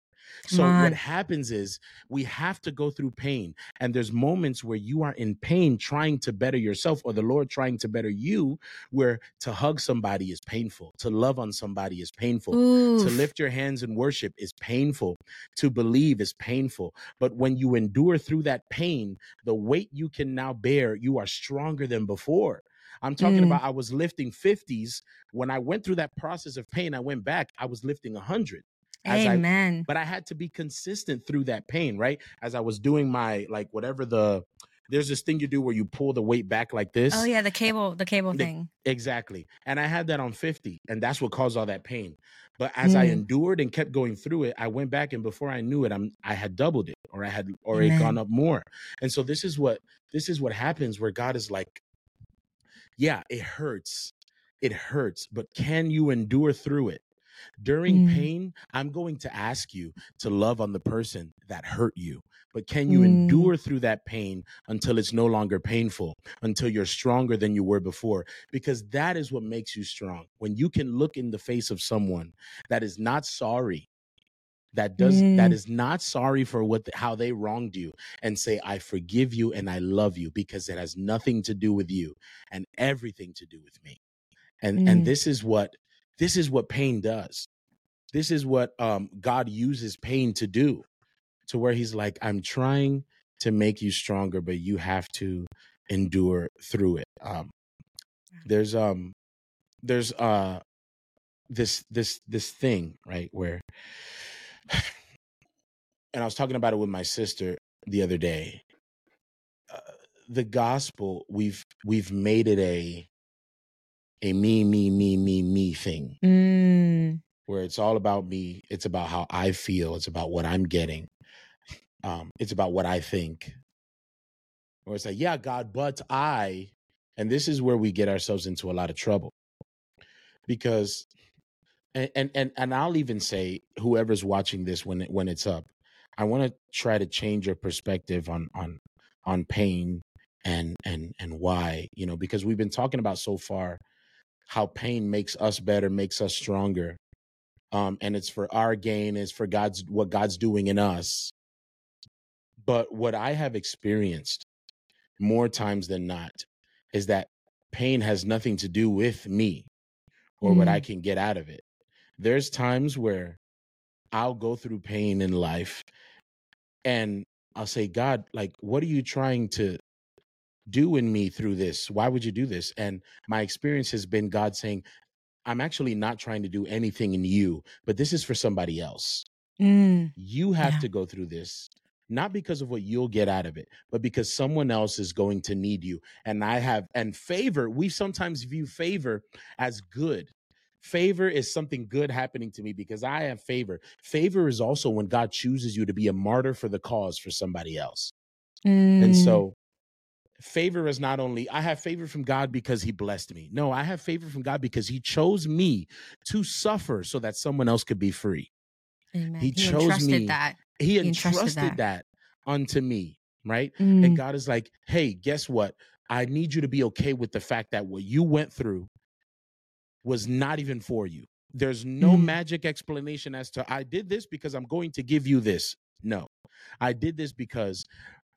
Speaker 2: So what happens is we have to go through pain and there's moments where you are in pain trying to better yourself or the Lord trying to better you where to hug somebody is painful, to love on somebody is painful. To lift your hands in worship is painful. To believe is painful. But when you endure through that pain, the weight you can now bear, you are stronger than before. I'm talking
Speaker 1: Mm.
Speaker 2: about I was lifting 50s. When I went through that process of pain, I went back, I was lifting 100 as I
Speaker 1: Amen.
Speaker 2: but I had to be consistent through that pain, right? As I was doing my like whatever the there's this thing you do where you pull the weight back like this.
Speaker 1: oh yeah, the cable, the cable
Speaker 2: The-
Speaker 1: thing.
Speaker 2: Exactly. And I had that on 50, and that's what caused all that pain. But as I
Speaker 1: Mm.
Speaker 2: endured and kept going through it, I went back and before I knew it, I'm I had doubled it or I had or it
Speaker 1: Amen.
Speaker 2: gone up more. And so this is what this is what happens where God is like, yeah, it hurts. It hurts, but can you endure through it? During
Speaker 1: Mm.
Speaker 2: pain, I'm going to ask you to love on the person that hurt you. But can you
Speaker 1: Mm.
Speaker 2: endure through that pain until it's no longer painful, until you're stronger than you were before? Because that is what makes you strong. When you can look in the face of someone that is not sorry, that does that
Speaker 1: Mm.
Speaker 2: is not sorry for what the, how they wronged you and say I forgive you and I love you because it has nothing to do with you and everything to do with me. And and
Speaker 1: Mm.
Speaker 2: this is what this is what pain does. This is what um God uses pain to do to where he's like I'm trying to make you stronger but you have to endure through it. Um there's um there's uh this this this thing, right, where and I was talking about it with my sister the other day. Uh, the gospel we've we've made it a a me me me me me thing
Speaker 1: Mm.
Speaker 2: where it's all about me. It's about how I feel. It's about what I'm getting. Um, it's about what I think. Or it's like, yeah, God, but I, and this is where we get ourselves into a lot of trouble because, and and and, and I'll even say, whoever's watching this when it, when it's up, I want to try to change your perspective on on on pain and and and why you know because we've been talking about so far how pain makes us better makes us stronger. Um and it's for our gain it's for god's what god's doing in us. But what i have experienced more times than not is that pain has nothing to do with me or what i
Speaker 1: Mm.
Speaker 2: can get out of it. There's times where i'll go through pain in life and i'll say god like what are you trying to do in me through this? Why would you do this? And my experience has been god saying i'm actually not trying to do anything in you but this is for somebody else.
Speaker 1: Mm.
Speaker 2: you have
Speaker 1: Yeah.
Speaker 2: to go through this not because of what you'll get out of it but because someone else is going to need you. And i have and favor we sometimes view favor as good. Favor is something good happening to me because i have favor. Favor is also when god chooses you to be a martyr for the cause for somebody else. And
Speaker 1: Mm.
Speaker 2: so favor is not only I have favor from God because he blessed me. No, I have favor from God because he chose me to suffer so that someone else could be free.
Speaker 1: Amen.
Speaker 2: He
Speaker 1: He
Speaker 2: chose me.
Speaker 1: that.
Speaker 2: He
Speaker 1: He entrusted
Speaker 2: entrusted
Speaker 1: that.
Speaker 2: that unto me, right?
Speaker 1: Mm.
Speaker 2: And God is like, "Hey, guess what? I need you to be okay with the fact that what you went through was not even for you. There's no
Speaker 1: Mm.
Speaker 2: magic explanation as to I did this because I'm going to give you this. No. I did this because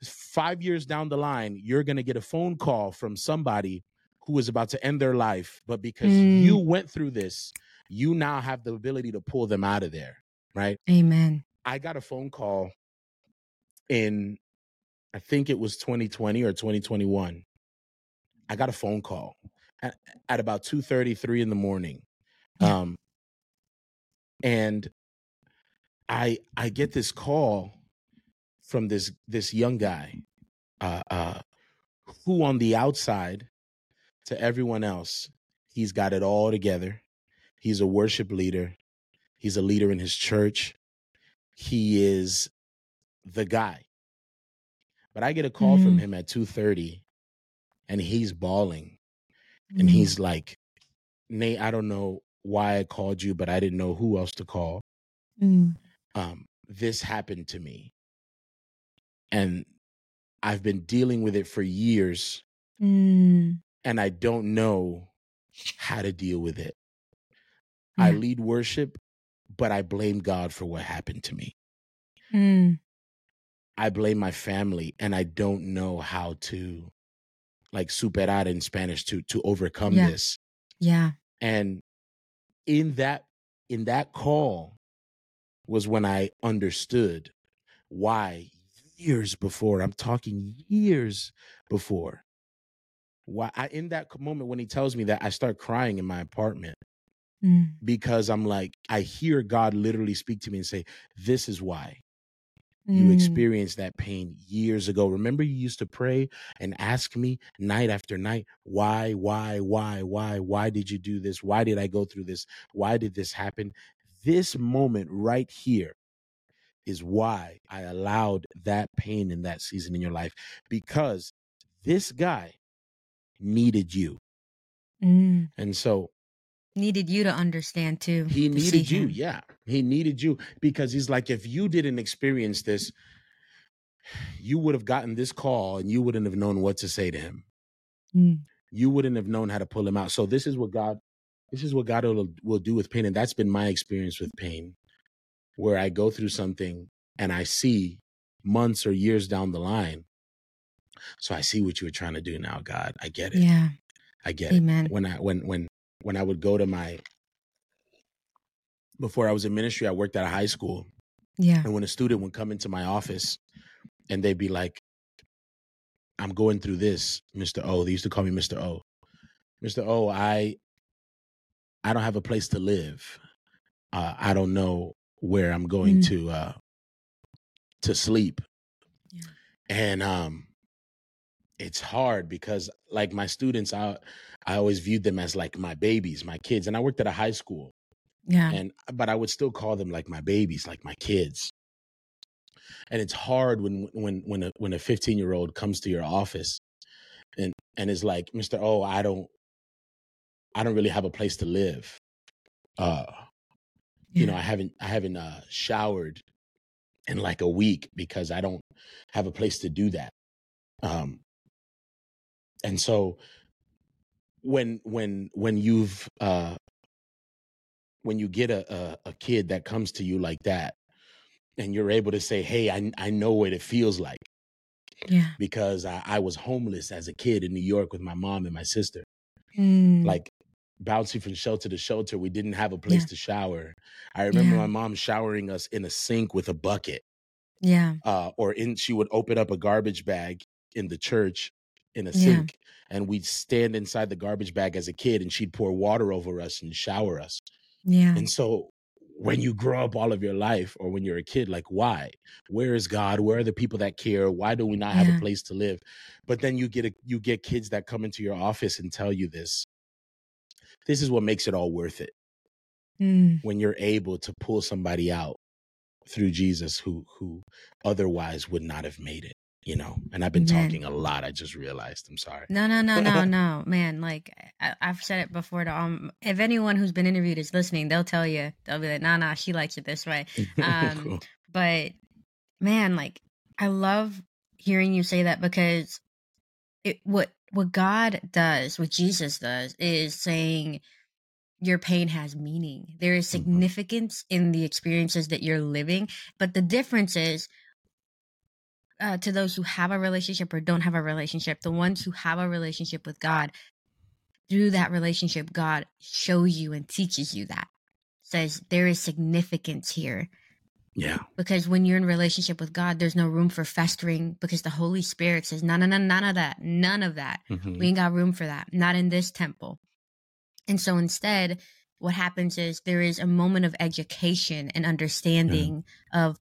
Speaker 2: five years down the line, you're going to get a phone call from somebody who is about to end their life. But because
Speaker 1: Mm.
Speaker 2: you went through this, you now have the ability to pull them out of there, right?
Speaker 1: Amen.
Speaker 2: I got a phone call in, I think it was 2020 or 2021. I got a phone call at, at about 2.33 in the morning.
Speaker 1: Yeah.
Speaker 2: Um, and I I get this call from this this young guy uh, uh, who on the outside to everyone else he's got it all together. He's a worship leader. He's a leader in his church. He is the guy. But i get a call from
Speaker 1: Mm.
Speaker 2: him at 2.30 and he's bawling. And
Speaker 1: Mm.
Speaker 2: he's like nate i don't know why i called you but i didn't know who else to call.
Speaker 1: Mm.
Speaker 2: um, this happened to me and i've been dealing with it for years
Speaker 1: Mm.
Speaker 2: and I don't know how to deal with it. I lead worship, but I blame God for what happened to me.
Speaker 1: Mm.
Speaker 2: I blame my family and I don't know how to like superar in Spanish to to overcome
Speaker 1: Yeah.
Speaker 2: this.
Speaker 1: Yeah.
Speaker 2: And in that in that call was when I understood why years before, I'm talking years before. Why I in that moment when he tells me that I start crying in my apartment
Speaker 1: Mm.
Speaker 2: because I'm like, I hear God literally speak to me and say, This is why you
Speaker 1: Mm.
Speaker 2: experienced that pain years ago. Remember, you used to pray and ask me night after night, Why, why, why, why, why did you do this? Why did I go through this? Why did this happen? This moment right here is why I allowed that pain in that season in your life because this guy needed you.
Speaker 1: Mm.
Speaker 2: And so
Speaker 1: needed you to understand too.
Speaker 2: He
Speaker 1: to
Speaker 2: needed you.
Speaker 1: him.
Speaker 2: Yeah. He needed you because he's like, if you didn't experience this, you would have gotten this call and you wouldn't have known what to say to him.
Speaker 1: Mm.
Speaker 2: You wouldn't have known how to pull him out. So this is what God, this is what God will, will do with pain. And that's been my experience with pain, where I go through something and I see months or years down the line. So I see what you were trying to do now, God. I get it.
Speaker 1: Yeah.
Speaker 2: I get it.
Speaker 1: Amen.
Speaker 2: When I when when when I would go to my before I was in ministry, I worked at a high school.
Speaker 1: Yeah.
Speaker 2: And when a student would come into my office and they'd be like, I'm going through this, Mr. O. They used to call me Mr. O. Mr. O, I I don't have a place to live. Uh, I don't know where I'm going
Speaker 1: Mm.
Speaker 2: to uh to sleep.
Speaker 1: Yeah.
Speaker 2: And um it's hard because like my students, I I always viewed them as like my babies, my kids. And I worked at a high school
Speaker 1: Yeah.
Speaker 2: and but I would still call them like my babies, like my kids. And it's hard when when when a when a 15 year old comes to your office and and is like, Mister, oh, I don't I don't really have a place to live. Uh, you know, I haven't I haven't uh, showered in like a week because I don't have a place to do that. Um, and so when when when you've uh, when you get a, a a kid that comes to you like that and you're able to say hey i, I know what it feels like
Speaker 1: Yeah.
Speaker 2: because I, I was homeless as a kid in new york with my mom and my sister
Speaker 1: Mm.
Speaker 2: like bouncing from shelter to shelter we didn't have a place
Speaker 1: Yeah.
Speaker 2: to shower i remember
Speaker 1: Yeah.
Speaker 2: my mom showering us in a sink with a bucket
Speaker 1: Yeah.
Speaker 2: uh, or in she would open up a garbage bag in the church in a
Speaker 1: Yeah.
Speaker 2: sink and we'd stand inside the garbage bag as a kid and she'd pour water over us and shower us
Speaker 1: Yeah.
Speaker 2: And so when you grow up all of your life or when you're a kid, like, why? Where is God? Where are the people that care? Why do we not have
Speaker 1: Yeah.
Speaker 2: a place to live? But then you get a, you get kids that come into your office and tell you this. This is what makes it all worth it.
Speaker 1: Mm.
Speaker 2: When you're able to pull somebody out through Jesus who who otherwise would not have made it, you know. And I've been
Speaker 1: Amen.
Speaker 2: talking a lot. I just realized. I'm sorry.
Speaker 1: No, no, no, no, no, man. Like I, I've said it before. To um, if anyone who's been interviewed is listening, they'll tell you. They'll be like, "Nah, nah, she likes it this way." Um,
Speaker 2: Cool.
Speaker 1: But man, like I love hearing you say that because it what what God does, what Jesus does, is saying your pain has meaning. There is
Speaker 2: Mhm.
Speaker 1: significance in the experiences that you're living, but the difference is uh, to those who have a relationship or don't have a relationship, the ones who have a relationship with God, through that relationship, God shows you and teaches you that. Says there is significance here
Speaker 2: Yeah.
Speaker 1: because when you're in relationship with God, there's no room for festering because the Holy Spirit says, no, no, no, none of that, none of that.
Speaker 2: Mhm.
Speaker 1: We ain't got room for that, not in this temple. And so instead, what happens is there is a moment of education and understanding of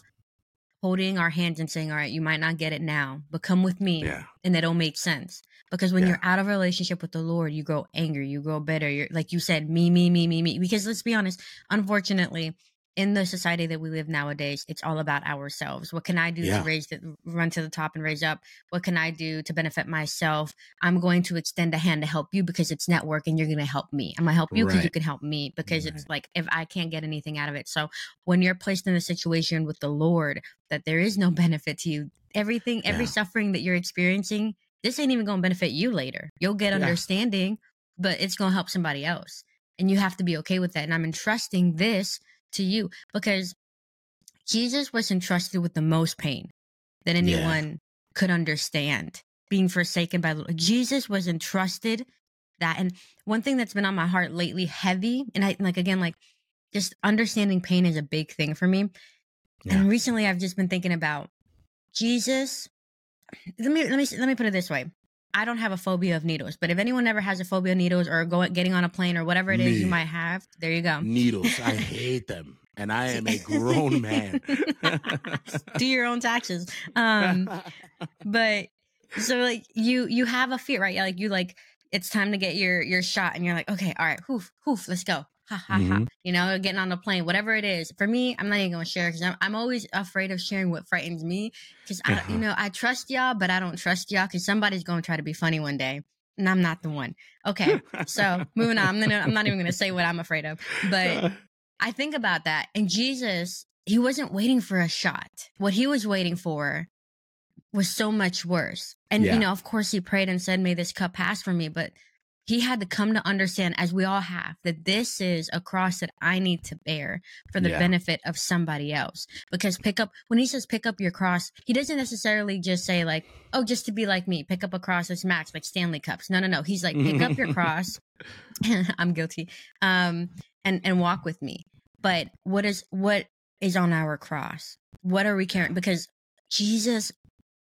Speaker 1: holding our hands and saying, All right, you might not get it now, but come with me.
Speaker 2: Yeah.
Speaker 1: And it'll make sense. Because when
Speaker 2: Yeah.
Speaker 1: you're out of a relationship with the Lord, you grow angry, you grow bitter. You're like you said, me, me, me, me, me. Because let's be honest, unfortunately, in the society that we live nowadays, it's all about ourselves. What can I do
Speaker 2: Yeah.
Speaker 1: to raise the run to the top and raise up? What can I do to benefit myself? I'm going to extend a hand to help you because it's network and you're going to help me. I'm going to help you because you can help me because
Speaker 2: Right.
Speaker 1: it's like if I can't get anything out of it. So when you're placed in a situation with the Lord that there is no benefit to you, everything, every
Speaker 2: Yeah.
Speaker 1: suffering that you're experiencing, this ain't even going to benefit you later. You'll get
Speaker 2: Yeah.
Speaker 1: understanding, but it's going to help somebody else. And you have to be okay with that. And I'm entrusting this to you because Jesus was entrusted with the most pain that
Speaker 2: Yeah.
Speaker 1: anyone could understand being forsaken by the Lord. Jesus was entrusted that. And one thing that's been on my heart lately, heavy, and I like again, like just understanding pain is a big thing for me.
Speaker 2: Yeah.
Speaker 1: And recently I've just been thinking about Jesus. Let me let me let me put it this way. I don't have a phobia of needles, but if anyone ever has a phobia of needles or going getting on a plane or whatever it is you might have, there you go.
Speaker 2: Needles. I hate them. And I am a grown man.
Speaker 1: Do your own taxes. Um, but so like you you have a fear, right? Yeah, like you like it's time to get your your shot, and you're like, okay, all right, hoof, hoof, let's go. Ha ha ha.
Speaker 2: Mhm.
Speaker 1: You know, getting on the plane, whatever it is. For me, I'm not even gonna share because I'm I'm always afraid of sharing what frightens me because I
Speaker 2: Uh-huh.
Speaker 1: you know I trust y'all, but I don't trust y'all because somebody's gonna try to be funny one day. and I'm not the one. Okay, so moving on. I'm, gonna, I'm not even going to say what I'm afraid of, but I think about that. And Jesus, he wasn't waiting for a shot. What he was waiting for was so much worse. And,
Speaker 2: Yeah.
Speaker 1: you know, of course, he prayed and said, May this cup pass from me. But he had to come to understand, as we all have, that this is a cross that I need to bear for the
Speaker 2: Yeah.
Speaker 1: benefit of somebody else. Because pick up, when he says pick up your cross, he doesn't necessarily just say, like, oh, just to be like me, pick up a cross that's max, like Stanley Cups. No, no, no. He's like, pick up your cross. I'm guilty. Um, and, and walk with me. But what is, what is on our cross? What are we carrying? Because Jesus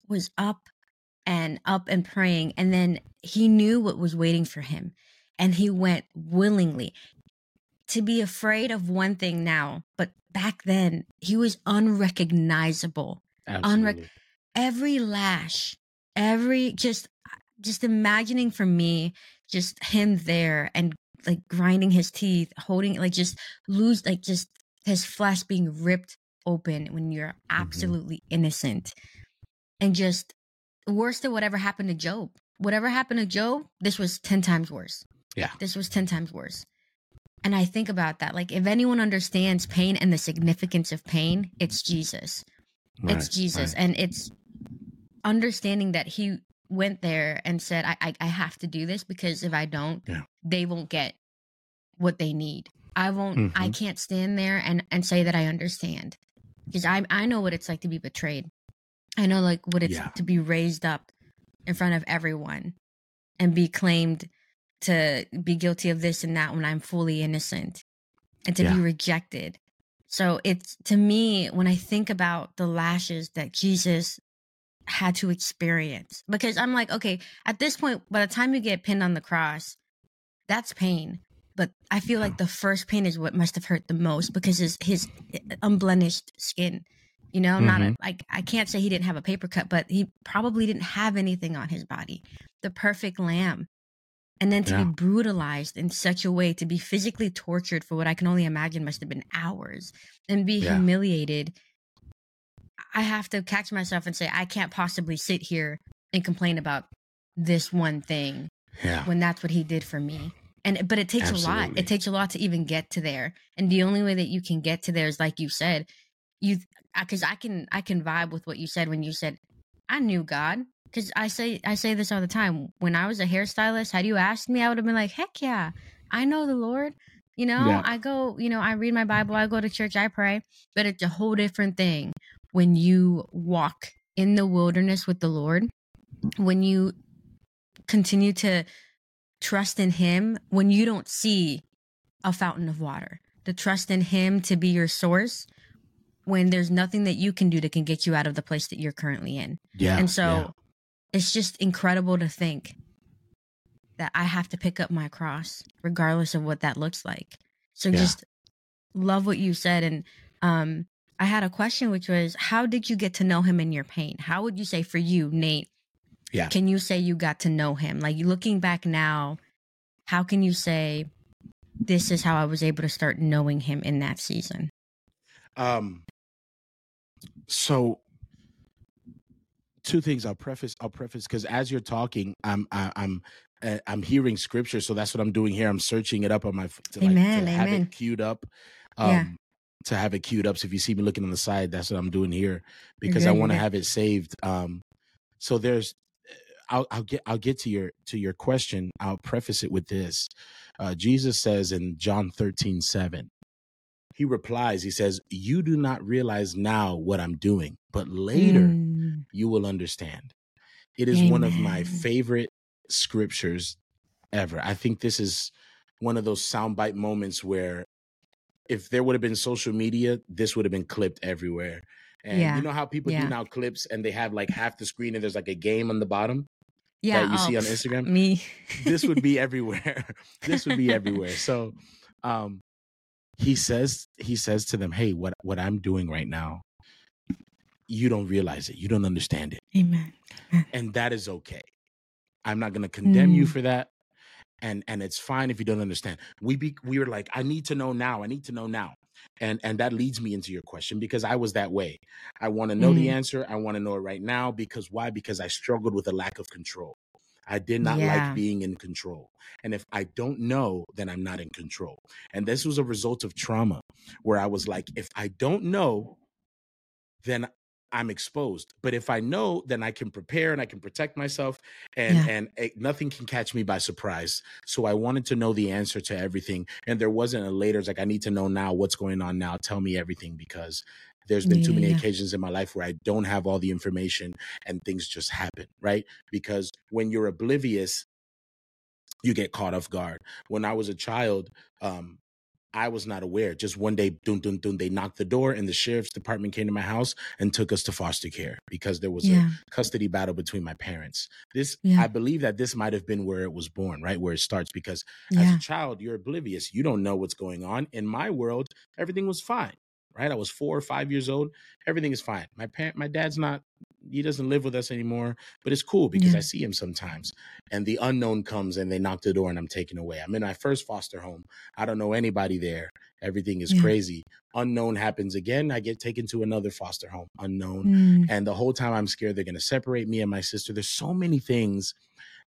Speaker 1: was up and up and praying and then he knew what was waiting for him and he went willingly. To be afraid of one thing now but back then he was unrecognizable.
Speaker 2: Absolutely.
Speaker 1: every lash every just just imagining for me just him there and like grinding his teeth holding like just lose like just his flesh being ripped open when you're mm-hmm. absolutely innocent. And just worse than whatever happened to job whatever happened to job this was 10 times worse
Speaker 2: Yeah.
Speaker 1: this was 10 times worse and i think about that like if anyone understands pain and the significance of pain it's jesus
Speaker 2: Right, it's
Speaker 1: Jesus,
Speaker 2: right.
Speaker 1: and it's understanding that he went there and said, I, I, I have to do this because if I don't,
Speaker 2: Yeah.
Speaker 1: they won't get what they need. I won't. I
Speaker 2: Mhm.
Speaker 1: can't stand there and and say that I understand because I I know what it's like to be betrayed. I know like what it's
Speaker 2: Yeah.
Speaker 1: to be raised up in front of everyone and be claimed to be guilty of this and that when I'm fully innocent and to be rejected. So it's to me when I think about the lashes that Jesus had to experience because I'm like, okay, at this point, by the time you get pinned on the cross, that's pain. But I feel like mm-hmm. the first pain is what must have hurt the most because his his unblemished skin. You know, not a, mm-hmm. like I can't say he didn't have a paper cut, but he probably didn't have anything on his body. The perfect lamb. And then to
Speaker 2: Yeah.
Speaker 1: be brutalized in such a way, to be physically tortured for what I can only imagine must have been hours, and be
Speaker 2: Yeah.
Speaker 1: humiliated. I have to catch myself and say, I can't possibly sit here and complain about this one thing
Speaker 2: Yeah.
Speaker 1: when that's what he did for me. And but it takes a lot. It takes a lot to even get to there. And the only way that you can get to there is like you said, you because I can I can vibe with what you said when you said I knew God because I say I say this all the time. When I was a hairstylist, had you asked me, I would have been like, heck yeah, I know the Lord. You know,
Speaker 2: Yeah.
Speaker 1: I go, you know, I read my Bible, I go to church, I pray, but it's a whole different thing when you walk in the wilderness with the Lord, when you continue to trust in Him, when you don't see a fountain of water, to trust in Him to be your source, when there's nothing that you can do that can get you out of the place that you're currently in.
Speaker 2: Yeah.
Speaker 1: And so
Speaker 2: yeah.
Speaker 1: it's just incredible to think that I have to pick up my cross, regardless of what that looks like. So
Speaker 2: Yeah.
Speaker 1: just love what you said. And um, I had a question, which was, how did you get to know him in your pain? How would you say for you, Nate?
Speaker 2: Yeah.
Speaker 1: Can you say you got to know him? Like looking back now, how can you say this is how I was able to start knowing him in that season?
Speaker 2: Um. So, two things. I'll preface. I'll preface because as you're talking, I'm I, I'm uh, I'm hearing scripture, so that's what I'm doing here. I'm searching it up on my to, like,
Speaker 1: Amen,
Speaker 2: to have
Speaker 1: amen.
Speaker 2: it queued up. Um,
Speaker 1: Yeah.
Speaker 2: To have it queued up. So if you see me looking on the side, that's what I'm doing here because I want to have it saved. Um. So there's. I'll, I'll get I'll get to your to your question. I'll preface it with this. Uh, Jesus says in John 13, 7, he replies, he says, You do not realize now what I'm doing, but later
Speaker 1: Mm,
Speaker 2: you will understand. It is one of my favorite scriptures ever. I think this is one of those soundbite moments where if there would have been social media, this would have been clipped everywhere. And
Speaker 1: Yeah.
Speaker 2: you know how people
Speaker 1: Yeah.
Speaker 2: do now clips and they have like half the screen and there's like a game on the bottom
Speaker 1: yeah,
Speaker 2: that you
Speaker 1: oh,
Speaker 2: see on Instagram?
Speaker 1: Me.
Speaker 2: this would be everywhere. this would be everywhere. So um he says he says to them, "Hey, what what I'm doing right now, you don't realize it. You don't understand it.
Speaker 1: Amen.
Speaker 2: And that is okay. I'm not going to condemn you
Speaker 1: Mm.
Speaker 2: for that. And and it's fine if you don't understand. We be we were like, I need to know now. I need to know now. And and that leads me into your question because I was that way. I want to know the
Speaker 1: Mm.
Speaker 2: answer. I want to know it right now because why? Because I struggled with a lack of control. I did not
Speaker 1: Yeah.
Speaker 2: like being in control. And if I don't know, then I'm not in control. And this was a result of trauma where I was like, if I don't know, then I'm exposed. But if I know, then I can prepare and I can protect myself and
Speaker 1: Yeah.
Speaker 2: and eh, nothing can catch me by surprise. So I wanted to know the answer to everything and there wasn't a later it's like I need to know now what's going on now. Tell me everything because there's been too many
Speaker 1: yeah.
Speaker 2: occasions in my life where I don't have all the information and things just happen, right? Because when you're oblivious, you get caught off guard. When I was a child, um, I was not aware. Just one day, dun dun dun, they knocked the door, and the sheriff's department came to my house and took us to foster care because there was
Speaker 1: Yeah.
Speaker 2: a custody battle between my parents. This,
Speaker 1: Yeah.
Speaker 2: I believe that this might have been where it was born, right, where it starts. Because as a child, you're oblivious. You don't know what's going on. In my world, everything was fine, right? I was four or five years old. Everything is fine. My parent, my dad's not. He doesn't live with us anymore, but it's cool because
Speaker 1: Yeah.
Speaker 2: I see him sometimes. And the unknown comes and they knock the door and I'm taken away. I'm in my first foster home. I don't know anybody there. Everything is
Speaker 1: Yeah.
Speaker 2: crazy. Unknown happens again. I get taken to another foster home. Unknown.
Speaker 1: Mm.
Speaker 2: And the whole time I'm scared they're going to separate me and my sister. There's so many things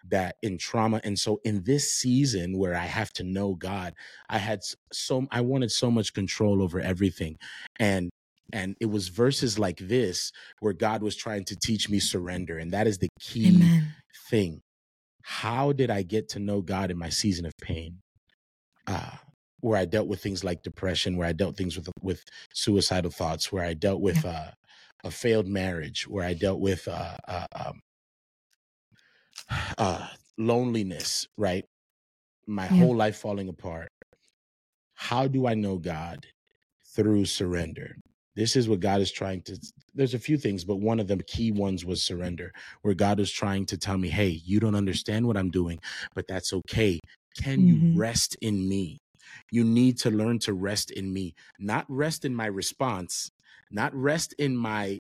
Speaker 2: that in trauma and so in this season where I have to know God, I had so I wanted so much control over everything. And and it was verses like this where God was trying to teach me surrender and that is the key
Speaker 1: Amen.
Speaker 2: thing. How did I get to know God in my season of pain? Uh, where I dealt with things like depression, where I dealt things with with suicidal thoughts, where I dealt with uh, a failed marriage, where I dealt with uh, uh, um, uh, loneliness, right? My
Speaker 1: Yeah.
Speaker 2: whole life falling apart. How do I know God? Through surrender. This is what God is trying to. There's a few things, but one of the key ones was surrender, where God is trying to tell me, hey, you don't understand what I'm doing, but that's okay. Can
Speaker 1: Mhm.
Speaker 2: you rest in me? You need to learn to rest in me, not rest in my response, not rest in my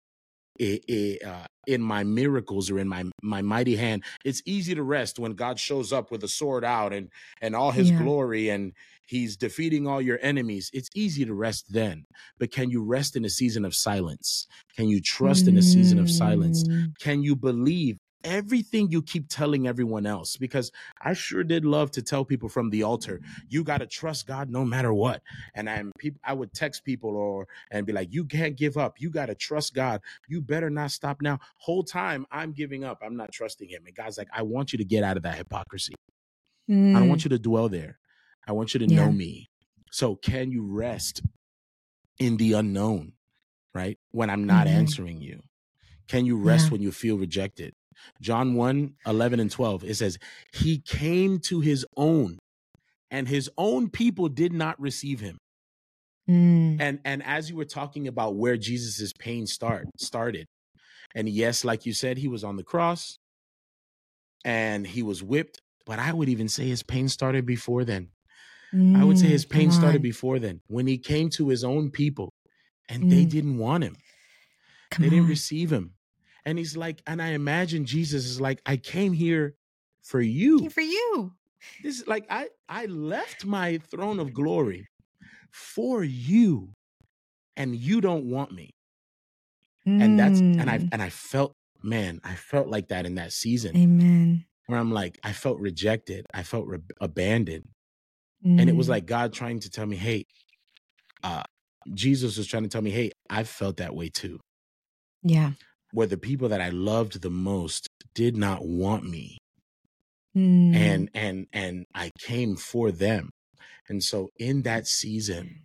Speaker 2: in my miracles or in my my mighty hand. It's easy to rest when God shows up with a sword out and and all His
Speaker 1: Yeah.
Speaker 2: glory and He's defeating all your enemies. It's easy to rest then, but can you rest in a season of silence? Can you trust in a season of silence?
Speaker 1: Mm.
Speaker 2: Can you believe everything you keep telling everyone else? Because I sure did love to tell people from the altar, you got to trust God no matter what. And I'm people I would text people or and be like, you can't give up. You got to trust God. You better not stop now. Whole time I'm giving up. I'm not trusting him. And God's like, I want you to get out of that hypocrisy. I don't want you to dwell there. I want you to
Speaker 1: Mm. Yeah.
Speaker 2: know me. So can you rest in the unknown, right? When I'm not
Speaker 1: Mhm.
Speaker 2: answering you. Can you rest
Speaker 1: Yeah.
Speaker 2: when you feel rejected? John 1 11 and 12, it says, He came to his own, and his own people did not receive him.
Speaker 1: Mm.
Speaker 2: And and as you were talking about where Jesus's pain start started, and yes, like you said, he was on the cross and he was whipped, but I would even say his pain started before then. I would say his
Speaker 1: Mm,
Speaker 2: pain started before then when he came to his own people and they
Speaker 1: Mm.
Speaker 2: didn't want him.
Speaker 1: Come
Speaker 2: they didn't receive him. And he's like, and I imagine Jesus is like, I came here for you.
Speaker 1: For you.
Speaker 2: This is like I I left my throne of glory for you, and you don't want me. And that's and I
Speaker 1: Mm.
Speaker 2: and I felt, man, I felt like that in that season
Speaker 1: Amen.
Speaker 2: where I'm like, I felt rejected, I felt re- abandoned, and it was
Speaker 1: Mm.
Speaker 2: like God trying to tell me, hey, uh, Jesus was trying to tell me, hey, I felt that way too.
Speaker 1: Yeah.
Speaker 2: Where the people that I loved the most did not want me,
Speaker 1: Mm.
Speaker 2: and and and I came for them. And so in that season,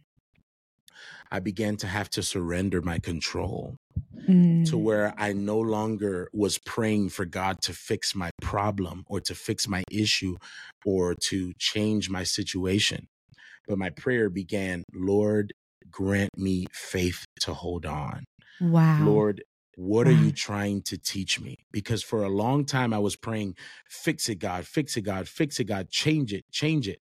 Speaker 2: I began to have to surrender my control to
Speaker 1: Mm.
Speaker 2: where I no longer was praying for God to fix my problem or to fix my issue or to change my situation. But my prayer began, Lord, grant me faith to hold on.
Speaker 1: Wow.
Speaker 2: Lord, what are you trying to teach me? Because for a long time I was praying, fix it, God, fix it, God, fix it, God, change it, change it.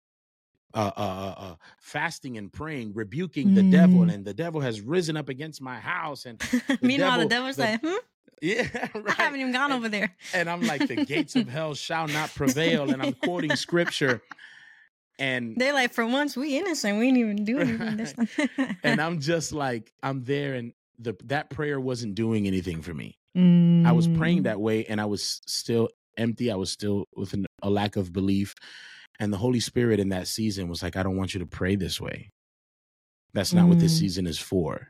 Speaker 2: Uh, uh, uh, uh, fasting and praying, rebuking the devil,
Speaker 1: Mm.
Speaker 2: and the devil has risen up against my house. And the
Speaker 1: Meanwhile, the devil's
Speaker 2: the-
Speaker 1: like, hmm?
Speaker 2: yeah,
Speaker 1: I haven't even gone
Speaker 2: And-
Speaker 1: over there.
Speaker 2: And I'm like, the gates of hell shall not prevail. And I'm quoting scripture. And
Speaker 1: They're like, for once, we innocent. We didn't even do anything this
Speaker 2: and I'm just like, I'm there, and the that prayer wasn't doing anything for me. I was praying
Speaker 1: Mm.
Speaker 2: that way, and I was still empty. I was still with an, a lack of belief. And the Holy Spirit in that season was like, I don't want you to pray this way. That's not what this
Speaker 1: Mm.
Speaker 2: season is for.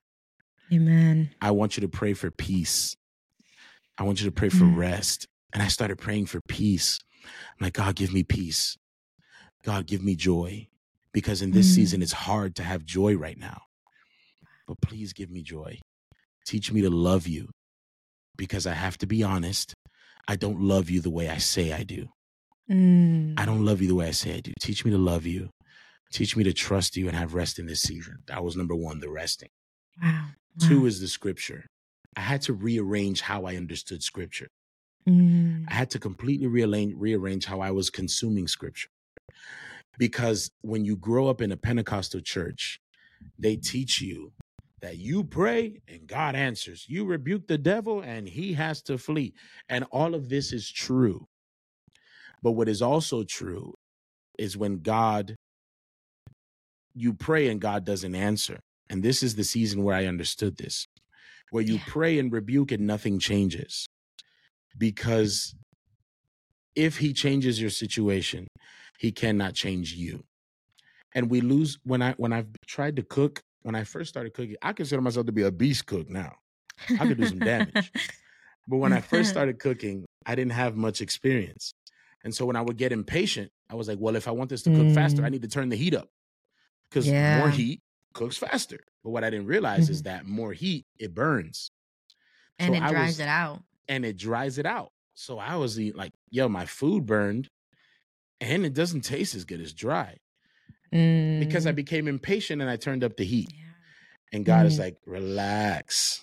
Speaker 1: Amen.
Speaker 2: I want you to pray for peace. I want you to pray for
Speaker 1: Mm.
Speaker 2: rest. And I started praying for peace. I'm like, God, give me peace. God, give me joy. Because in this
Speaker 1: Mm.
Speaker 2: season, it's hard to have joy right now. But please give me joy. Teach me to love you. Because I have to be honest, I don't love you the way I say I do.
Speaker 1: Mm.
Speaker 2: I don't love you the way I say I do. Teach me to love you. Teach me to trust you and have rest in this season. That was number one, the resting.
Speaker 1: Wow.
Speaker 2: Two is the scripture. I had to rearrange how I understood scripture.
Speaker 1: Mm.
Speaker 2: I had to completely rearrange, rearrange how I was consuming scripture. Because when you grow up in a Pentecostal church, they teach you that you pray and God answers. You rebuke the devil and he has to flee. And all of this is true. But what is also true is when God, you pray and God doesn't answer. And this is the season where I understood this, where you
Speaker 1: Yeah.
Speaker 2: pray and rebuke and nothing changes. Because if he changes your situation, he cannot change you. And we lose when I when I've tried to cook, when I first started cooking, I consider myself to be a beast cook now. I could do some damage. But when I first started cooking, I didn't have much experience. And so when I would get impatient, I was like, well, if I want this to cook faster, I
Speaker 1: Mm.
Speaker 2: need to turn the heat up. Because more heat cooks faster. But what I didn't realize is
Speaker 1: Mhm.
Speaker 2: that more heat, it burns.
Speaker 1: and
Speaker 2: So
Speaker 1: it
Speaker 2: I
Speaker 1: dries
Speaker 2: was-
Speaker 1: it out.
Speaker 2: and it dries it out. So I was eating like, yo, my food burned and it doesn't taste as good as dry because I
Speaker 1: Mm.
Speaker 2: became impatient and I turned up the heat.
Speaker 1: Yeah.
Speaker 2: And God is
Speaker 1: Mm.
Speaker 2: like, relax,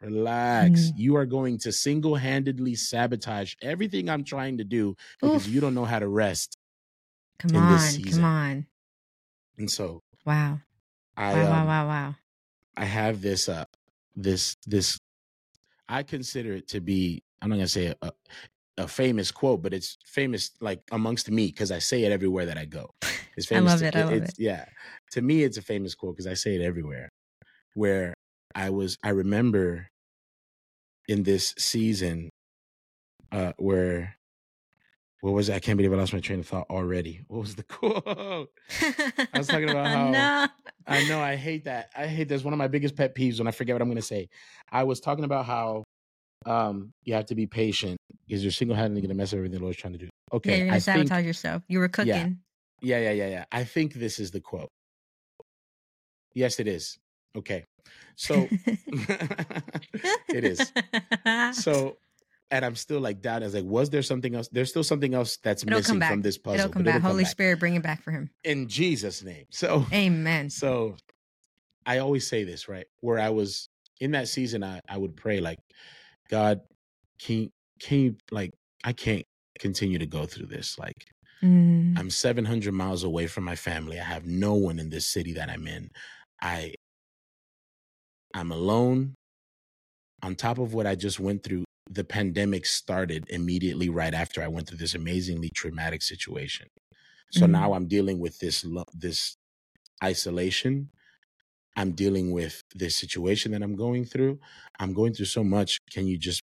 Speaker 2: relax.
Speaker 1: Mm.
Speaker 2: You are going to single handedly sabotage everything I'm trying to do because
Speaker 1: Oof.
Speaker 2: you don't know how to rest.
Speaker 1: Come on. Come on.
Speaker 2: And so
Speaker 1: Wow.
Speaker 2: I,
Speaker 1: Wow. Wow.
Speaker 2: um,
Speaker 1: Wow. Wow.
Speaker 2: I have this, uh, this, this, I consider it to be, I'm not going to say a, a famous quote, but it's famous like amongst me because I say it everywhere that I go. It's
Speaker 1: I
Speaker 2: famous.
Speaker 1: love
Speaker 2: to-
Speaker 1: it, I love
Speaker 2: it's- Yeah. To me, it's a famous quote because I say it everywhere. Where I was, I remember in this season uh where what was it? I can't believe I lost my train of thought already. What was the quote? I was talking about how-
Speaker 1: no.
Speaker 2: I know I hate that. I hate that's one of my biggest pet peeves when I forget what I'm gonna say. I was talking about how um you have to be patient because you're single handedly gonna mess up everything the Lord's trying to do.
Speaker 1: Yeah,
Speaker 2: Okay.
Speaker 1: you're gonna
Speaker 2: I think
Speaker 1: sabotage yourself. You were cooking.
Speaker 2: yeah, yeah, yeah, yeah. I think this is the quote. Yes, it is. Okay. So it is. So and I'm still like down. I was like, was there something else? There's still something else that's
Speaker 1: It'll
Speaker 2: missing from this puzzle.
Speaker 1: it'll come back. Holy
Speaker 2: back.
Speaker 1: Spirit, bring it back for him.
Speaker 2: in Jesus' name. So
Speaker 1: Amen.
Speaker 2: so I always say this, right? Where I was in that season, I, I would pray like, God, can can you like I can't continue to go through this. Like
Speaker 1: Mm.
Speaker 2: I'm 700 miles away from my family. I have no one in this city that I'm in. I I'm alone. On top of what I just went through, the pandemic started immediately right after I went through this amazingly traumatic situation. So
Speaker 1: Mm.
Speaker 2: now I'm dealing with this lo- this isolation. I'm dealing with this situation that I'm going through. I'm going through so much. Can you just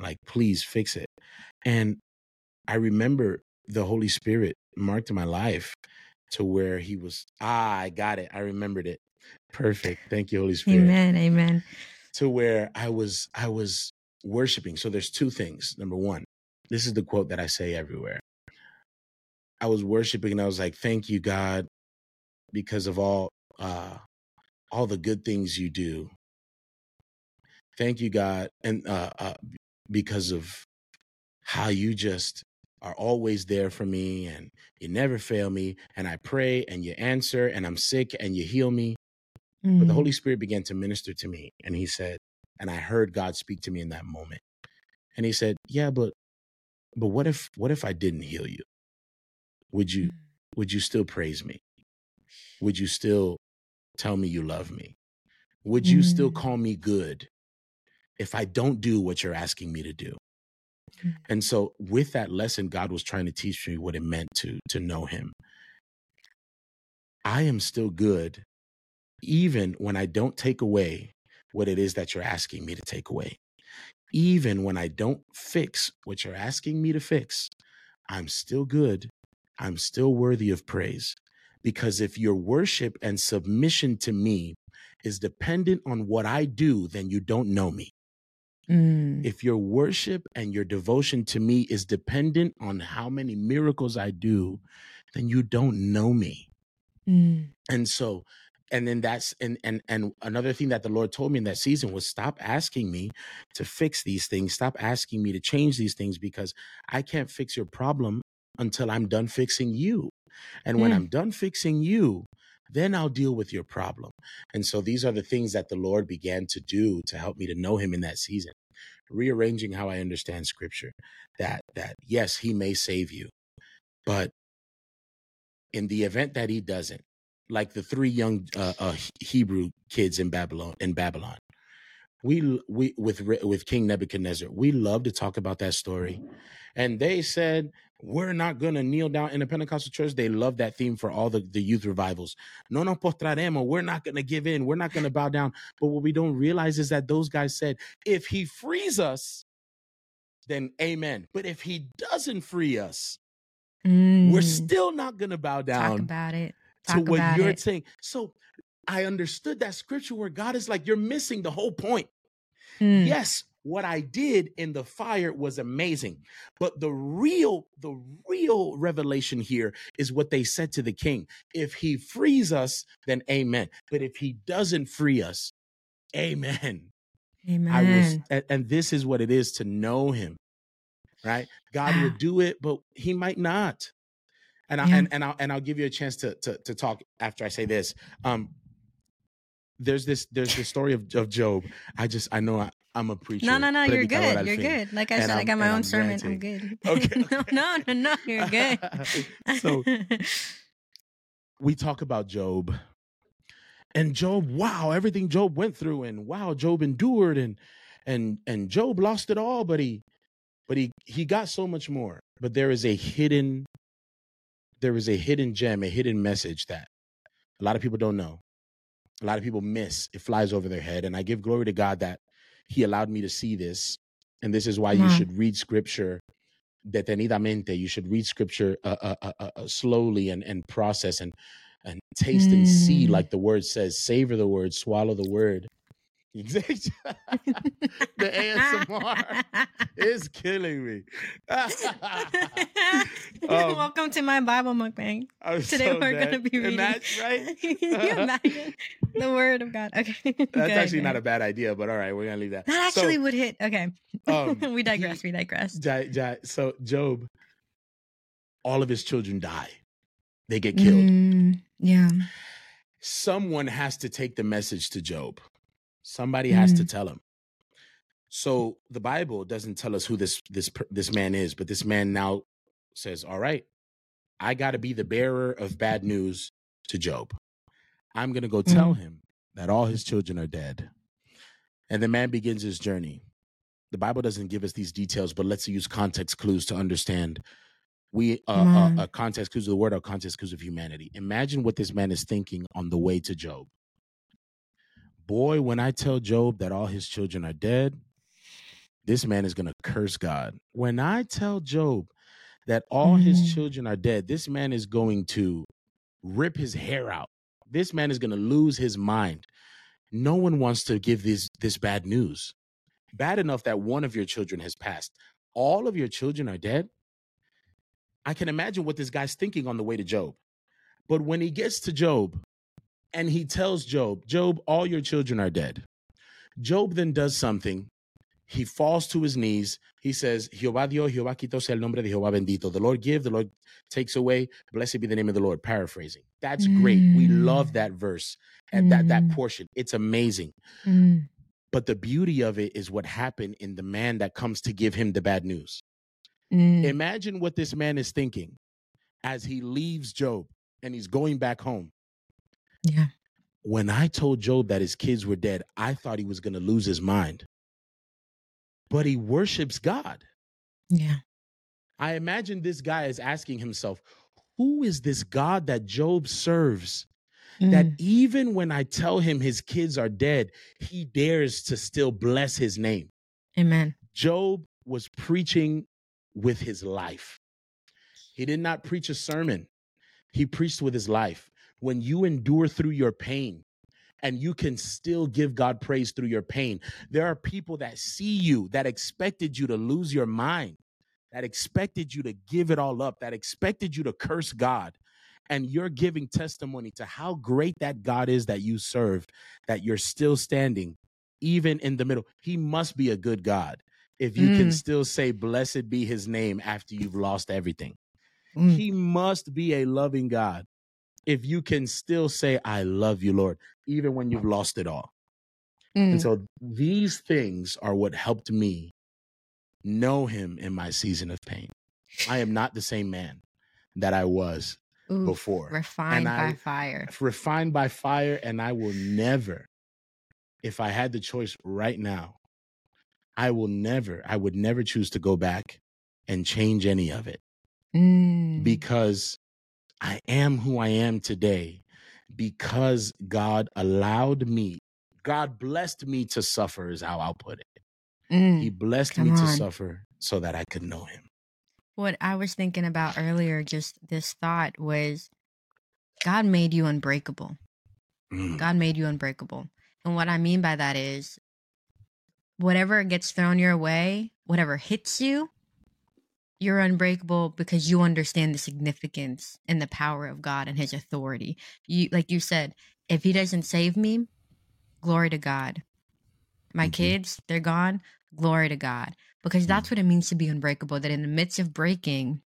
Speaker 2: like please fix it? And I remember the Holy Spirit marked my life to where he was ah, I got it. I remembered it. Perfect. Thank you, Holy Spirit.
Speaker 1: Amen. Amen.
Speaker 2: To where I was I was worshiping. So there's two things. Number one, this is the quote that I say everywhere. I was worshiping and I was like, Thank you, God, because of all uh all the good things you do. Thank you, God, and uh, uh because of how you just are always there for me and you never fail me and I pray and you answer and I'm sick and you heal me. But the
Speaker 1: Mm.
Speaker 2: Holy Spirit began to minister to me and he said, and I heard God speak to me in that moment. And he said, "Yeah, but but what if what if I didn't heal you? Would you would you still praise me? Would you still tell me you love me? Would you still
Speaker 1: Mm.
Speaker 2: call me good if I don't do what you're asking me to do?"
Speaker 1: Mm.
Speaker 2: And so with that lesson God was trying to teach me what it meant to to know him. I am still good even when I don't take away what it is that you're asking me to take away. even when I don't fix what you're asking me to fix, I'm still good. I'm still worthy of praise. Because if your worship and submission to me is dependent on what I do, then you don't know me.
Speaker 1: Mm.
Speaker 2: If your worship and your devotion to me is dependent on how many miracles I do, then you don't know me.
Speaker 1: Mm.
Speaker 2: And so, and then that's and and and another thing that the Lord told me in that season was stop asking me to fix these things. Stop asking me to change these things because I can't fix your problem until I'm done fixing you. And when
Speaker 1: Mm.
Speaker 2: I'm done fixing you, then I'll deal with your problem. And so these are the things that the Lord began to do to help me to know him in that season. Rearranging how I understand scripture. That that yes, he may save you, but in the event that he doesn't, like the three young uh, uh, Hebrew kids in Babylon in Babylon, we we with with King Nebuchadnezzar, we love to talk about that story, and they said we're not gonna kneel down in the Pentecostal church. They love that theme for all the, the youth revivals. No nos postraremos. We're not gonna give in. We're not gonna bow down. But what we don't realize is that those guys said, if he frees us, then amen. But if he doesn't free us, we're
Speaker 1: Mm.
Speaker 2: still not gonna bow down.
Speaker 1: Talk about it.
Speaker 2: to
Speaker 1: Talk
Speaker 2: what
Speaker 1: about
Speaker 2: you're
Speaker 1: it.
Speaker 2: saying. So I understood that scripture where God is like, you're missing the whole point.
Speaker 1: Mm.
Speaker 2: Yes, what I did in the fire was amazing. But the real, the real revelation here is what they said to the king. If he frees us, then amen. But if he doesn't free us, amen.
Speaker 1: Amen.
Speaker 2: I was, and, and this is what it is to know him, right? God
Speaker 1: Wow.
Speaker 2: will do it, but he might not. And I
Speaker 1: Yeah.
Speaker 2: and, and I'll and I'll give you a chance to to to talk after I say this. Um there's this there's the story of, of Job. I just I know I, I'm a preacher.
Speaker 1: No, no, no. You're good. You're good. Like I
Speaker 2: And
Speaker 1: said, I
Speaker 2: I'm-
Speaker 1: got my own
Speaker 2: I'm
Speaker 1: sermon. I'm good.
Speaker 2: Okay,
Speaker 1: no,
Speaker 2: okay.
Speaker 1: no, no, no. You're good.
Speaker 2: so we talk about Job. And Job, wow, everything Job went through, and wow, Job endured, and and and Job lost it all, but he but he he got so much more. But there is a hidden, there is a hidden gem, a hidden message that a lot of people don't know. A lot of people miss. It flies over their head. And I give glory to God that He allowed me to see this. And this is why you should read scripture detenidamente. You should read scripture uh, uh, uh, uh, uh, slowly and, and process and and taste and see,
Speaker 1: Mm.
Speaker 2: like the word says, savor the word, swallow the word. Exactly. the ASMR is killing me. Um,
Speaker 1: Welcome to my Bible mukbang.
Speaker 2: I'm
Speaker 1: Today
Speaker 2: so
Speaker 1: we're gonna be
Speaker 2: And
Speaker 1: reading.
Speaker 2: that's right.
Speaker 1: Imagine the word of God? Okay,
Speaker 2: That's actually not a bad idea, but all right, we're gonna leave that.
Speaker 1: That
Speaker 2: So,
Speaker 1: actually would hit. Okay,
Speaker 2: um,
Speaker 1: we digress.
Speaker 2: he-
Speaker 1: we digress.
Speaker 2: So Job, all of his children die. They get killed.
Speaker 1: Mm, yeah.
Speaker 2: Someone has to take the message to Job. Somebody has to tell him. So the Bible doesn't tell us who this this this man is, but this man now says, "All right, I got to be the bearer of bad news to Job. I'm going to go tell him that all his children are dead." And the man begins his journey. The Bible doesn't give us these details, but let's use context clues to understand. We uh, uh, uh context clues of the word or context clues of humanity. Imagine what this man is thinking on the way to Job. Boy, when I tell Job that all his children are dead, this man is going to curse God. When I tell Job that all his
Speaker 1: Mhm.
Speaker 2: children are dead, this man is going to rip his hair out. This man is going to lose his mind. No one wants to give this this bad news. Bad enough that one of your children has passed. All of your children are dead. I can imagine what this guy's thinking on the way to Job. But when he gets to Job and he tells Job, Job, all your children are dead. Job then does something. He falls to his knees. He says, Jehová dio, Jehová quitó, sea el nombre de Jehová bendito. The Lord give, the Lord takes away. Blessed be the name of the Lord. Paraphrasing. That's great. We love
Speaker 1: Mm.
Speaker 2: that verse and that that
Speaker 1: Mm.
Speaker 2: portion. It's amazing.
Speaker 1: Mm,
Speaker 2: But the beauty of it is what happened in the man that comes to give him the bad news.
Speaker 1: mm,
Speaker 2: Imagine what this man is thinking as he leaves Job and he's going back home.
Speaker 1: Yeah.
Speaker 2: When I told Job that his kids were dead, I thought he was going to lose his mind. But he worships God.
Speaker 1: Yeah.
Speaker 2: I imagine this guy is asking himself, who is this God that Job serves? That
Speaker 1: Mm,
Speaker 2: even when I tell him his kids are dead, he dares to still bless his name.
Speaker 1: Amen.
Speaker 2: Job was preaching with his life. He did not preach a sermon, he preached with his life. When you endure through your pain, and you can still give God praise through your pain. There are people that see you that expected you to lose your mind, that expected you to give it all up, that expected you to curse God. And you're giving testimony to how great that God is that you serve, that you're still standing, even in the middle. He must be a good God if you can
Speaker 1: Mm,
Speaker 2: still say, Blessed be his name after you've lost everything.
Speaker 1: mm,
Speaker 2: He must be a loving God if you can still say, I love you, Lord, even when you've lost it all. And
Speaker 1: mm.
Speaker 2: so these things are what helped me know him in my season of pain. I am not the same man that I was
Speaker 1: Oof,
Speaker 2: before.
Speaker 1: refined by fire.
Speaker 2: Refined by fire, and I will never, if I had the choice right now, I will never, I would never choose to go back and change any of it
Speaker 1: Mm,
Speaker 2: because I am who I am today because God allowed me, God blessed me to suffer, is how I'll put it.
Speaker 1: mm.
Speaker 2: He blessed me to suffer so that I could know him.
Speaker 1: What I was thinking about earlier, just this thought was God made you unbreakable.
Speaker 2: Mm,
Speaker 1: God made you unbreakable. And what I mean by that is whatever gets thrown your way, whatever hits you, you're unbreakable because you understand the significance and the power of God and his authority. You like you said, if he doesn't save me, glory to God. My
Speaker 2: Mhm.
Speaker 1: kids, they're gone, glory to God. Because that's what it means to be unbreakable that in the midst of breaking,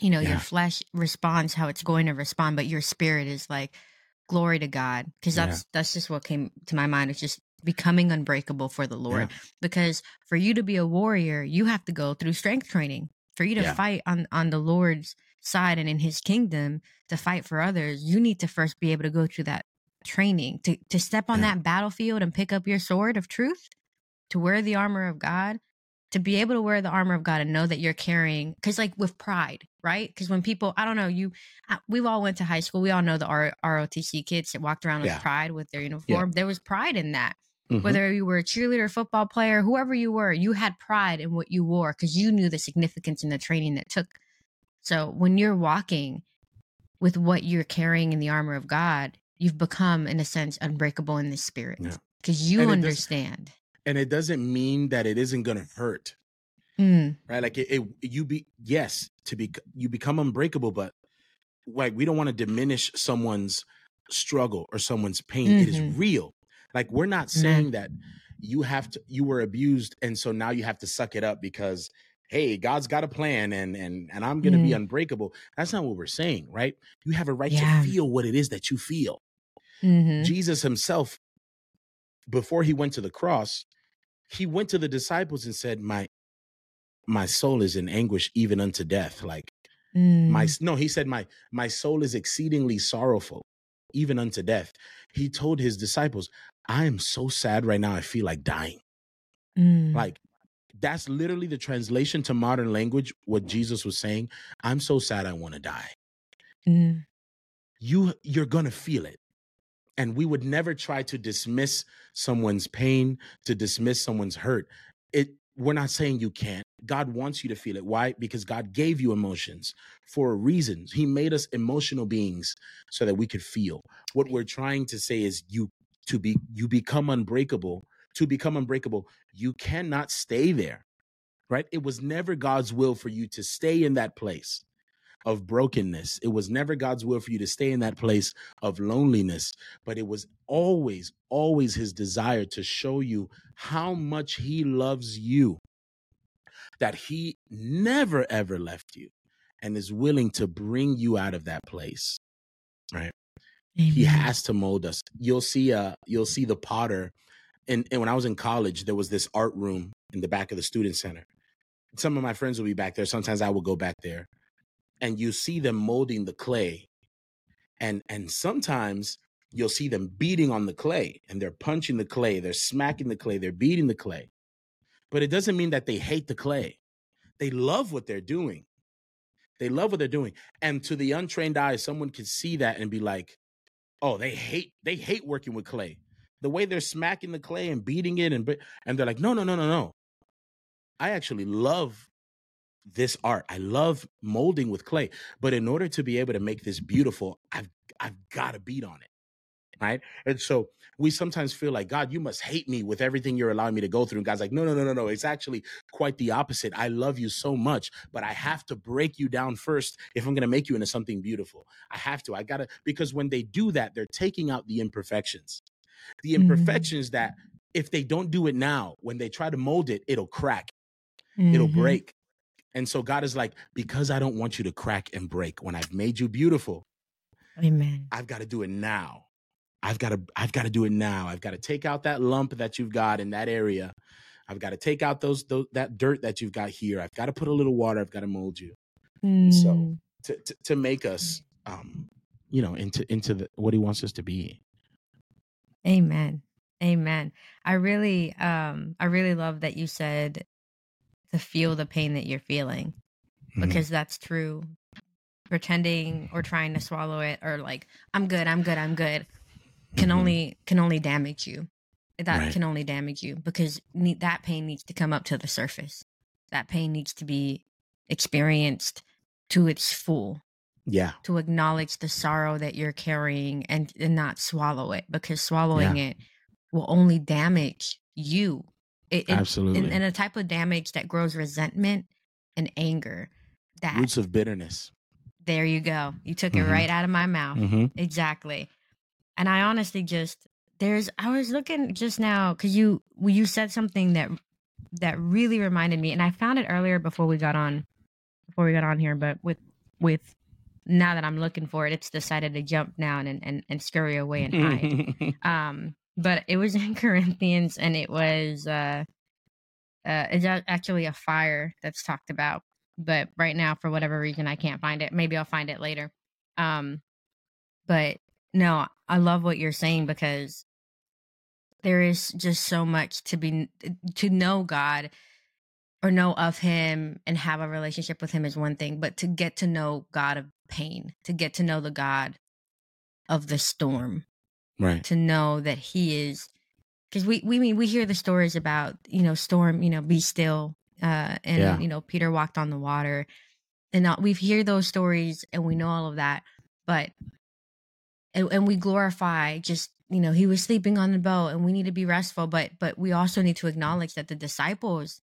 Speaker 1: you know,
Speaker 2: Yeah.
Speaker 1: your flesh responds how it's going to respond, but your spirit is like glory to God because
Speaker 2: Yeah.
Speaker 1: that's that's just what came to my mind. It's just becoming unbreakable for the Lord. Because for you to be a warrior, you have to go through strength training. For you to
Speaker 2: Yeah.
Speaker 1: fight on on the Lord's side and in his kingdom to fight for others, you need to first be able to go through that training to to step on
Speaker 2: Yeah.
Speaker 1: that battlefield and pick up your sword of truth, to wear the armor of God, to be able to wear the armor of God and know that you're carrying cuz like with pride, right? Cuz when people, I don't know, you we've all went to high school. We all know the R- ROTC kids that walked around with
Speaker 2: Yeah.
Speaker 1: pride with their uniform. There was pride in that
Speaker 2: Mhm.
Speaker 1: whether you were a cheerleader, football player, whoever you were, you had pride in what you wore because you knew the significance in the training that took. So when you're walking with what you're carrying in the armor of God, you've become, in a sense, unbreakable in the spirit
Speaker 2: Yeah.
Speaker 1: because you
Speaker 2: And it does-
Speaker 1: understand.
Speaker 2: and it doesn't mean that it isn't going to hurt,
Speaker 1: Mm,
Speaker 2: right? Like it, it, you be yes to be you become unbreakable, but like we don't want to diminish someone's struggle or someone's pain. It is
Speaker 1: Mhm.
Speaker 2: real. Like we're not saying that you have to you were abused and so now you have to suck it up because hey god's got a plan and and and i'm gonna be
Speaker 1: Mm.
Speaker 2: unbreakable. That's not what we're saying right? You have a right
Speaker 1: Yeah.
Speaker 2: to feel what it is that you feel.
Speaker 1: Mhm,
Speaker 2: jesus himself before he went to the cross he went to the disciples and said my my soul is in anguish even unto death. Like my
Speaker 1: mm,
Speaker 2: no he said my my soul is exceedingly sorrowful even unto death. He told his disciples i am so sad right now i feel like dying.
Speaker 1: Mm,
Speaker 2: like that's literally the translation to modern language what jesus was saying i'm so sad i want to die.
Speaker 1: Mm,
Speaker 2: you you're gonna feel it. And we would never try to dismiss someone's pain to dismiss someone's hurt. It we're not saying you can't. God wants you to feel it. Why? Because god gave you emotions for a reason. He made us emotional beings so that we could feel. What we're trying to say is you to be you become unbreakable to become unbreakable you cannot stay there right it was never god's will for you to stay in that place of brokenness. It was never God's will for you to stay in that place of loneliness, but it was always, always his desire to show you how much he loves you, that he never, ever left you and is willing to bring you out of that place. Right. He has to mold us. You'll see, uh, you'll see the potter. And, and when I was in college, there was this art room in the back of the student center. Some of my friends will be back there. Sometimes I will go back there and you see them molding the clay and and sometimes you'll see them beating on the clay and they're punching the clay they're smacking the clay they're beating the clay but it doesn't mean that they hate the clay they love what they're doing they love what they're doing and to the untrained eye someone could see that and be like oh they hate they hate working with clay the way they're smacking the clay and beating it and and they're like no no no no no I actually love this art. I love molding with clay, but in order to be able to make this beautiful, I've I've got to beat on it. Right. And so we sometimes feel like, God, you must hate me with everything you're allowing me to go through. And God's like, no, no, no, no, no. It's actually quite the opposite. I love you so much, but I have to break you down first if I'm going to make you into something beautiful. I have to. I got to, because when they do that, they're taking out the imperfections. The
Speaker 1: Mm-hmm.
Speaker 2: imperfections that if they don't do it now, when they try to mold it, it'll crack, it'll
Speaker 1: Mhm.
Speaker 2: break. And so God is like, because I don't want you to crack and break when I've made you beautiful,
Speaker 1: Amen.
Speaker 2: I've got to do it now. I've got to I've got to do it now. I've got to take out that lump that you've got in that area. I've got to take out those, those that dirt that you've got here. I've got to put a little water. I've got to mold you so
Speaker 1: Mm.
Speaker 2: to to, to make us um you know into into the what he wants us to be.
Speaker 1: Amen. Amen. I really um I really love that you said to feel the pain that you're feeling
Speaker 2: Mhm.
Speaker 1: because that's true. Pretending or trying to swallow it or like I'm good, I'm good, I'm good can
Speaker 2: Mhm.
Speaker 1: only can only damage you. That
Speaker 2: Right.
Speaker 1: can only damage you because ne- that pain needs to come up to the surface. That pain needs to be experienced to its full
Speaker 2: yeah
Speaker 1: to acknowledge the sorrow that you're carrying and, and not swallow it because swallowing it will only damage you. It, it-
Speaker 2: absolutely
Speaker 1: and, and a type of damage that grows resentment and anger. That
Speaker 2: roots of bitterness.
Speaker 1: there you go. You took it
Speaker 2: Mhm.
Speaker 1: right out of my mouth.
Speaker 2: hmm
Speaker 1: Exactly. And I honestly just there's I was looking just now because you you said something that that really reminded me, and I found it earlier before we got on before we got on here, but with with now that I'm looking for it, it's decided to jump down and and, and scurry away and hide. um, but it was in Corinthians, and it was uh, uh, it's actually a fire that's talked about. But right now, for whatever reason, I can't find it. Maybe I'll find it later. Um, but no, I love what you're saying because there is just so much to be to know God or know of Him and have a relationship with Him is one thing, but to get to know God of pain, to get to know the God of the storm,
Speaker 2: right.
Speaker 1: to know that He is because we we mean we hear the stories about you know storm, you know, be still, uh, and
Speaker 2: Yeah.
Speaker 1: you know Peter walked on the water, and all, we hear those stories and we know all of that, but and, and we glorify just you know he was sleeping on the boat and we need to be restful but but we also need to acknowledge that the disciples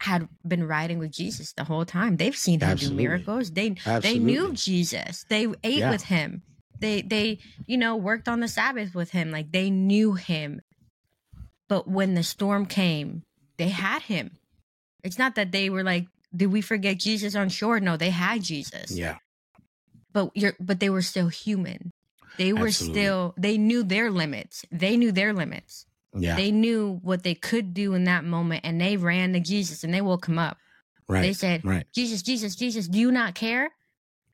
Speaker 1: had been riding with jesus the whole time. They've seen him
Speaker 2: Absolutely.
Speaker 1: do miracles. They they knew jesus. They ate
Speaker 2: Yeah.
Speaker 1: with him. They they you know worked on the sabbath with him. Like they knew him. But when the storm came they had him. It's not that they were like did we forget jesus on shore? No they had jesus.
Speaker 2: Yeah.
Speaker 1: but you're but they were still human they were
Speaker 2: Absolutely.
Speaker 1: still they knew their limits they knew their limits
Speaker 2: Yeah.
Speaker 1: they knew what they could do in that moment and they ran to jesus and they woke him up
Speaker 2: Right.
Speaker 1: they said
Speaker 2: Right.
Speaker 1: jesus jesus jesus do you not care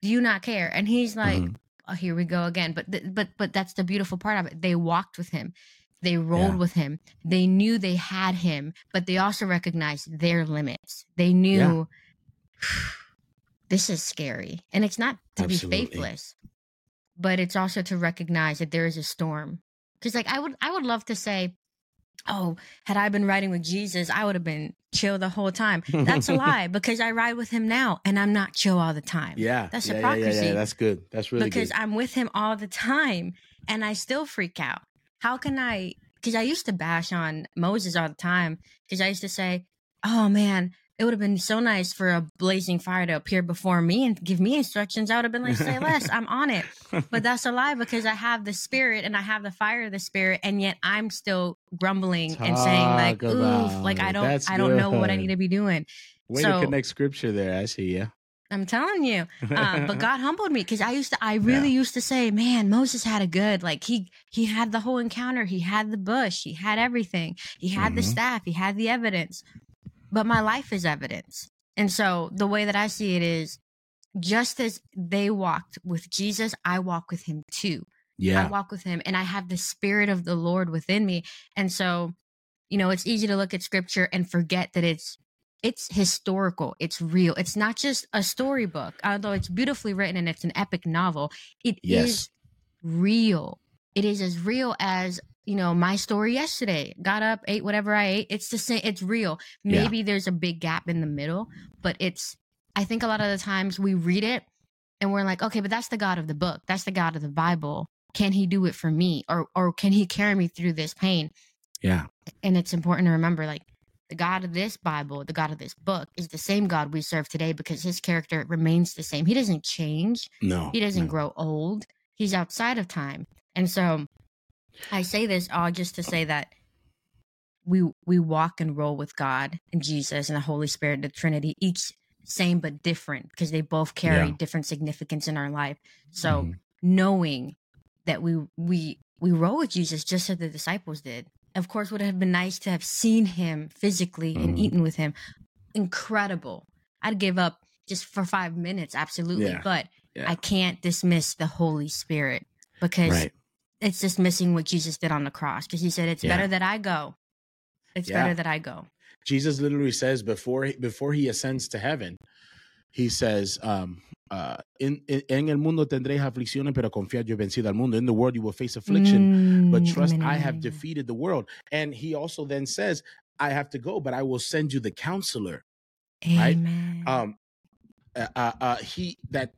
Speaker 1: do you not care and he's like
Speaker 2: Mhm.
Speaker 1: oh here we go again but th- but but that's the beautiful part of it they walked with him they rolled
Speaker 2: Yeah.
Speaker 1: with him they knew they had him but they also recognized their limits they knew this is scary and it's not to
Speaker 2: Absolutely.
Speaker 1: be faithless but it's also to recognize that there is a storm because like i would i would love to say oh had i been riding with jesus i would have been chill the whole time that's a lie because i ride with him now and i'm not chill all the time
Speaker 2: Yeah.
Speaker 1: That's
Speaker 2: yeah, yeah, yeah,
Speaker 1: hypocrisy.
Speaker 2: Yeah, That's good. That's really
Speaker 1: because
Speaker 2: good.
Speaker 1: I'm with him all the time and I still freak out. How can I? Because I used to bash on Moses all the time because I used to say, oh man, it would have been so nice for a blazing fire to appear before me and give me instructions. I would have been like, say less, I'm on it. But that's a lie because I have the spirit and I have the fire of the spirit, and yet I'm still grumbling and saying like,
Speaker 2: Talk
Speaker 1: oof, like I don't, I don't know what I need to be doing.
Speaker 2: Way
Speaker 1: so-
Speaker 2: to connect scripture there. I see. Yeah.
Speaker 1: I'm telling you. um, but God humbled me because I used to, I really used to say, man, Moses had a good, like he, he had the whole encounter. He had the bush. He had everything. He had the
Speaker 2: Mhm.
Speaker 1: staff. He had the evidence. But my life is evidence. And so the way that I see it is just as they walked with Jesus, I walk with him too.
Speaker 2: Yeah.
Speaker 1: I walk with him and I have the spirit of the Lord within me. And so, you know, it's easy to look at scripture and forget that it's it's historical, it's real. It's not just a storybook, although it's beautifully written and it's an epic novel. It is
Speaker 2: Yes.
Speaker 1: real. It is as real as you know, my story yesterday. Got up, ate whatever I ate. It's the same. It's real. Maybe yeah. there's a big gap in the middle, but it's. I think a lot of the times we read it and we're like, okay, but that's the God of the book. That's the God of the Bible. Can He do it for me, or or can He carry me through this pain?
Speaker 2: Yeah.
Speaker 1: And it's important to remember, like, the God of this Bible, the God of this book, is the same God we serve today because His character remains the same. He doesn't change.
Speaker 2: No.
Speaker 1: He doesn't
Speaker 2: no.
Speaker 1: grow old. He's outside of time, and so I say this all just to say that we we walk and roll with God and Jesus and the Holy Spirit, the Trinity, each same but different because they both carry yeah. different significance in our life. So mm-hmm. knowing that we we we roll with Jesus just as the disciples did. Of course, would have been nice to have seen him physically mm-hmm. and eaten with him. Incredible. I'd give up just for five minutes, absolutely. Yeah. But yeah. I can't dismiss the Holy Spirit because right it's just missing what Jesus did on the cross because he said it's yeah. better that I go. It's yeah. better that I go.
Speaker 2: Jesus literally says before before he ascends to heaven, he says, um, uh, in, en el mundo tendréis aflicciones, pero confiad, yo he vencido al mundo. In the world you will face affliction, mm, but trust I have defeated the world. And he also then says, I have to go, but I will send you the counselor.
Speaker 1: Amen.
Speaker 2: Right? Um, uh, uh, uh, he that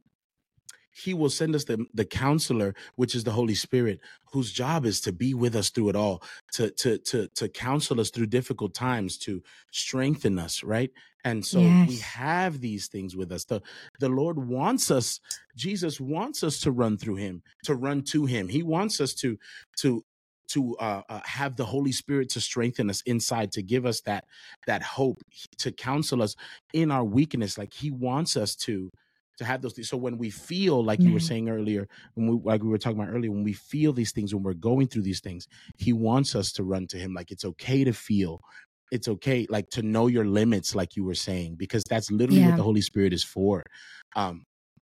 Speaker 2: he will send us the, the counselor, which is the Holy Spirit, whose job is to be with us through it all, to to to to counsel us through difficult times, to strengthen us, right? And so yes. we have these things with us. The the Lord wants us, Jesus wants us to run through him, to run to him. He wants us to to to uh, uh, have the Holy Spirit to strengthen us inside, to give us that that hope, to counsel us in our weakness, like He wants us to to have those things. So when we feel like you were saying earlier, when we like we were talking about earlier, when we feel these things, when we're going through these things, he wants us to run to him. Like it's okay to feel. It's okay, like to know your limits, like you were saying, because that's literally yeah. what the Holy Spirit is for. Um,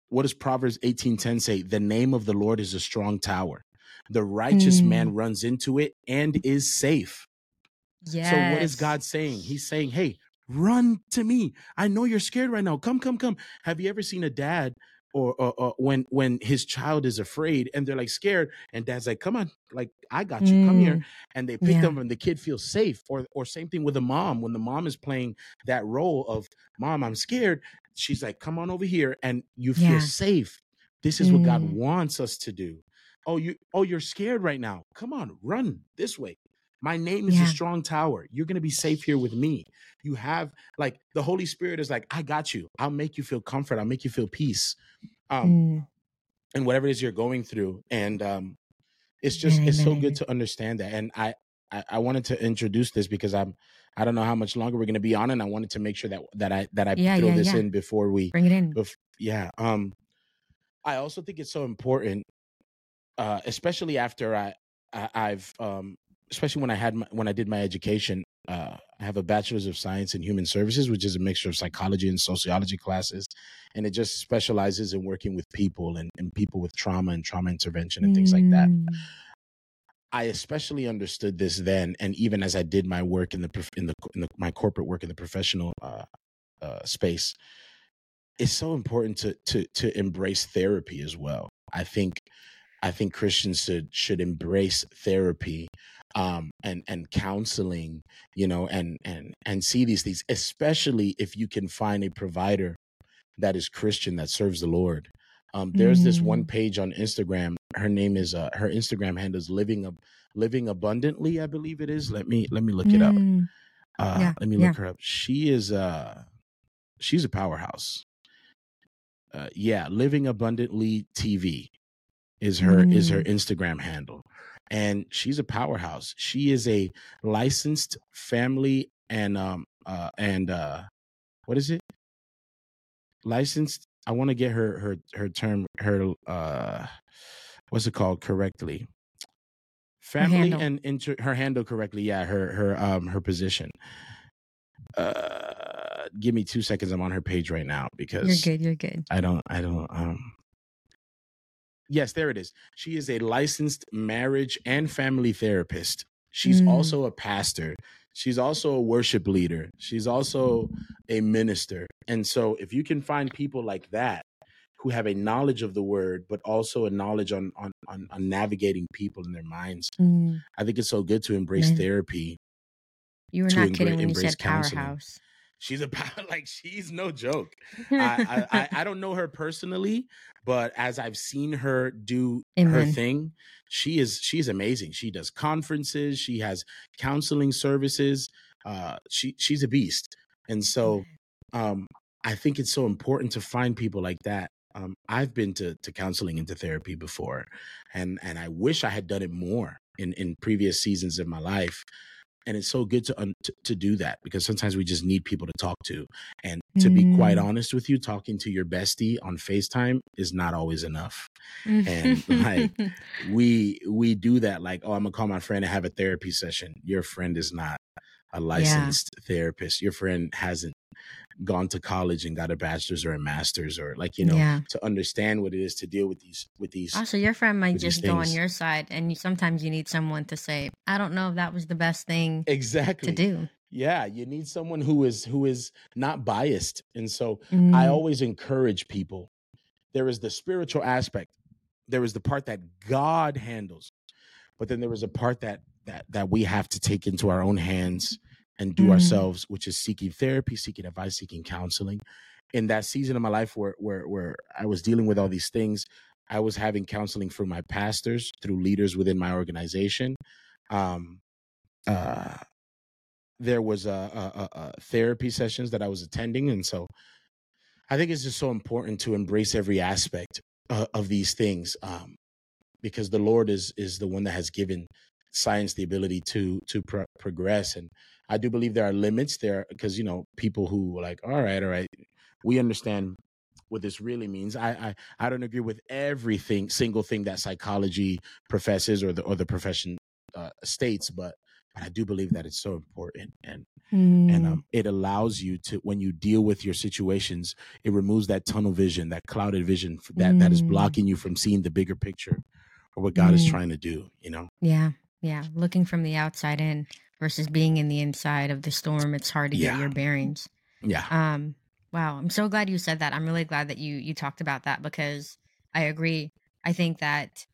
Speaker 2: what does Proverbs 18:10 say? The name of the Lord is a strong tower. The righteous mm. man runs into it and is safe.
Speaker 1: Yes.
Speaker 2: So what is God saying? He's saying, "Hey, run to me. I know you're scared right now. Come, come, come. Have you ever seen a dad or, or, or, when when his child is afraid and they're like scared and dad's like come on like i got you come here mm, and they pick yeah. them and the kid feels safe or or same thing with a mom when the mom is playing that role of mom i'm scared she's like come on over here and you feel yeah. safe this is what god mm. wants us to do oh you oh you're scared right now come on run this way my name is yeah. a strong tower. You're going to be safe here with me. You have like the Holy Spirit is like, I got you. I'll make you feel comfort. I'll make you feel peace. Um, mm. and whatever it is you're going through. And um, it's just, Amen. it's so good to understand that. And I, I, I, wanted to introduce this because I'm, I don't know how much longer we're going to be on, and I wanted to make sure that that I that I yeah, throw yeah, this in before we
Speaker 1: bring it in.
Speaker 2: Bef- yeah. Um, I also think it's so important, uh, especially after I, I I've um especially when I had my, when I did my education, uh, I have a bachelor's of science in human services, which is a mixture of psychology and sociology classes, and it just specializes in working with people and, and people with trauma and trauma intervention and things like that. Mm. I especially understood this then, and even as I did my work in the in the, in the my corporate work in the professional uh, uh, space, it's so important to to to embrace therapy as well. I think I think Christians should should embrace therapy um, and and counseling, you know, and and and see these things, especially if you can find a provider that is Christian that serves the Lord. Um, there's mm. this one mm. page on Instagram. Her name is uh, her Instagram handle is living living abundantly, I believe it is. Let me let me look it up. Mm. Uh, yeah, let me look yeah. her up. She is uh she's a powerhouse. Uh, yeah, living abundantly TV is her mm. is her. Instagram handle and she's a powerhouse. She is a licensed family and um uh and uh what is it? Licensed. I want to get her her her term her uh what's it called correctly. Family and inter her handle correctly. Yeah, her her um her position. Uh give me 2 seconds. I'm on her page right now because
Speaker 1: You're good, you're good.
Speaker 2: I don't I don't um Yes, there it is. She is a licensed marriage and family therapist. She's mm. also a pastor. She's also a worship leader. She's also a minister. And so if you can find people like that who have a knowledge of the word, but also a knowledge on on on, on navigating people in their minds.
Speaker 1: Mm.
Speaker 2: I think it's so good to embrace therapy.
Speaker 1: You were not kidding when you said
Speaker 2: counseling.
Speaker 1: powerhouse.
Speaker 2: She's a pow- like she's no joke. I, I I don't know her personally, but as I've seen her do her thing, she is she's amazing. She does conferences, she has counseling services. Uh, she she's a beast, and so um, I think it's so important to find people like that. Um, I've been to to counseling and to therapy before, and and I wish I had done it more in in previous seasons of my life. And it's so good to, un- to to do that because sometimes we just need people to talk to. And to be quite
Speaker 1: Mm.
Speaker 2: honest with you, talking to your bestie on FaceTime is not always enough. And, like, We we do that like, oh, I'm gonna call my friend and have a therapy session. Your friend is not a licensed therapist. Your friend hasn't gone to college and got a bachelor's or a master's or like you know
Speaker 1: yeah.
Speaker 2: to understand what it is to deal with these with these
Speaker 1: Also, your friend might just go on your side, and you, sometimes you need someone to say, "I don't know if that was the best thing
Speaker 2: exactly
Speaker 1: to do."
Speaker 2: yeah you need someone who is who is not biased and so I
Speaker 1: Mm.
Speaker 2: always encourage people. There is the spiritual aspect. There is the part that God handles, but then there is a part that that that we have to take into our own hands and do
Speaker 1: Mhm.
Speaker 2: ourselves, which is seeking therapy, seeking advice, seeking counseling. In that season of my life where where where I was dealing with all these things, I was having counseling through my pastors, through leaders within my organization. Um, uh, there was a, a, a, a therapy sessions that I was attending, and so I think it's just so important to embrace every aspect uh, of these things, um, because the Lord is is the one that has given science the ability to to pro- progress, and I do believe there are limits there because you know people who are like, all right, all right, we understand what this really means. I I, I don't agree with everything single thing that psychology professes or the or the profession uh, states, but but I do believe that it's so important and and
Speaker 1: Mm.
Speaker 2: um, it allows you to when you deal with your situations it removes that tunnel vision that clouded vision that that is
Speaker 1: Mm.
Speaker 2: blocking you from seeing the bigger picture or what god is
Speaker 1: Mm.
Speaker 2: trying to do you know
Speaker 1: Yeah, yeah. Looking from the outside in versus being in the inside of the storm, it's hard to
Speaker 2: Yeah.
Speaker 1: get your bearings.
Speaker 2: yeah
Speaker 1: Um, wow, I'm so glad you said that. I'm really glad that you you talked about that because I agree. I think that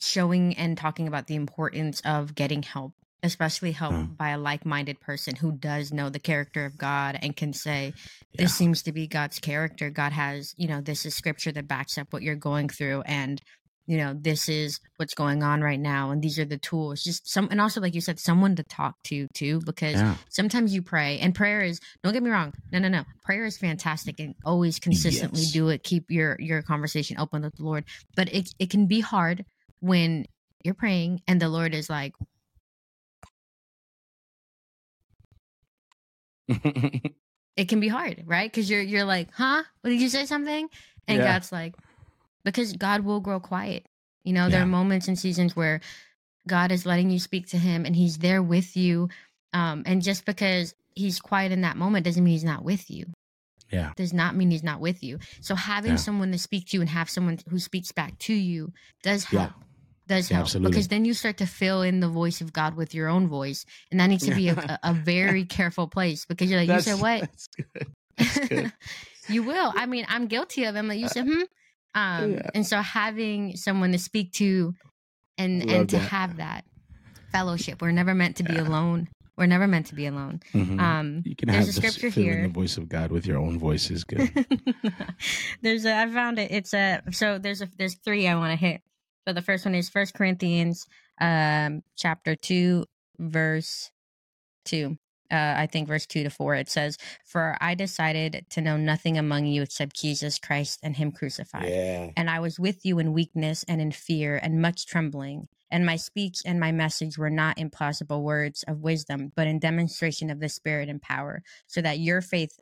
Speaker 1: showing and talking about the importance of getting help, especially help
Speaker 2: Mm.
Speaker 1: by a like-minded person who does know the character of God and can say,
Speaker 2: yeah
Speaker 1: this seems to be God's character. God has, you know, this is scripture that backs up what you're going through and you know, this is what's going on right now and these are the tools. Just some and also like you said someone to talk to too because
Speaker 2: yeah
Speaker 1: sometimes you pray and prayer is don't get me wrong. No, no, no. Prayer is fantastic and always consistently
Speaker 2: Yes.
Speaker 1: do it. Keep your your conversation open with the Lord. But it it can be hard when you're praying and the Lord is like, it can be hard, right? Because you're you're like, huh? What did you say something? And
Speaker 2: Yeah.
Speaker 1: God's like, because God will grow quiet. You know, there
Speaker 2: Yeah.
Speaker 1: are moments and seasons where God is letting you speak to Him, and He's there with you. Um, and just because He's quiet in that moment doesn't mean He's not with you.
Speaker 2: yeah
Speaker 1: Does not mean He's not with you. So having
Speaker 2: Yeah.
Speaker 1: someone to speak to you and have someone who speaks back to you does
Speaker 2: Yeah.
Speaker 1: help. Does
Speaker 2: Yeah,
Speaker 1: help
Speaker 2: absolutely.
Speaker 1: because then you start to fill in the voice of God with your own voice, and that needs to be a, a, very careful place because you're like, you said what?
Speaker 2: that's good that's good
Speaker 1: you will. I mean, I'm guilty of it. I'm like, you said, hmm. Um,
Speaker 2: Yeah.
Speaker 1: and so having someone to speak to and
Speaker 2: Love
Speaker 1: and to
Speaker 2: that.
Speaker 1: have that fellowship. We're never meant to be
Speaker 2: Yeah.
Speaker 1: alone. We're never meant to be alone.
Speaker 2: Mhm.
Speaker 1: Um,
Speaker 2: you can
Speaker 1: there's
Speaker 2: have
Speaker 1: a
Speaker 2: the
Speaker 1: scripture here.
Speaker 2: the voice of god with your own voice is good
Speaker 1: there's a I found it. It's a so there's a there's three I want to hit. So the first one is First Corinthians um chapter 2 verse 2. Uh, I think verse 2 to 4 it says for I decided to know nothing among you except Jesus Christ and him crucified.
Speaker 2: yeah
Speaker 1: And I was with you in weakness and in fear and much trembling. And my speech and my message were not in plausible words of wisdom, but in demonstration of the Spirit and power, so that your faith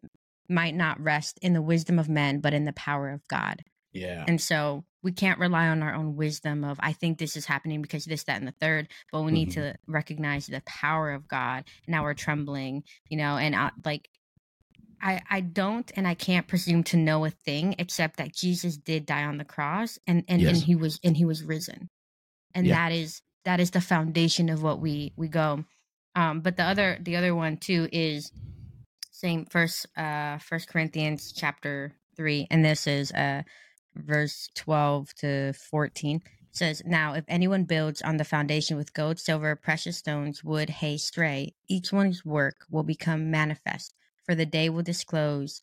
Speaker 1: might not rest in the wisdom of men, but in the power of God.
Speaker 2: Yeah
Speaker 1: And so we can't rely on our own wisdom of, I think this is happening because this, that, and the third, but we need to recognize the power of God. Now we're trembling, you know, and I, like, I, I don't and I can't presume to know a thing except that Jesus did die on the cross and, and,
Speaker 2: Yes.
Speaker 1: and he was and he was risen. And
Speaker 2: Yeah.
Speaker 1: that is that is the foundation of what we we go. Um but the other the other one too is same first uh first Corinthians chapter three, and this is uh verse 12 to 14 says, Now, if anyone builds on the foundation with gold, silver, precious stones, wood, hay, stray, each one's work will become manifest, for the day will disclose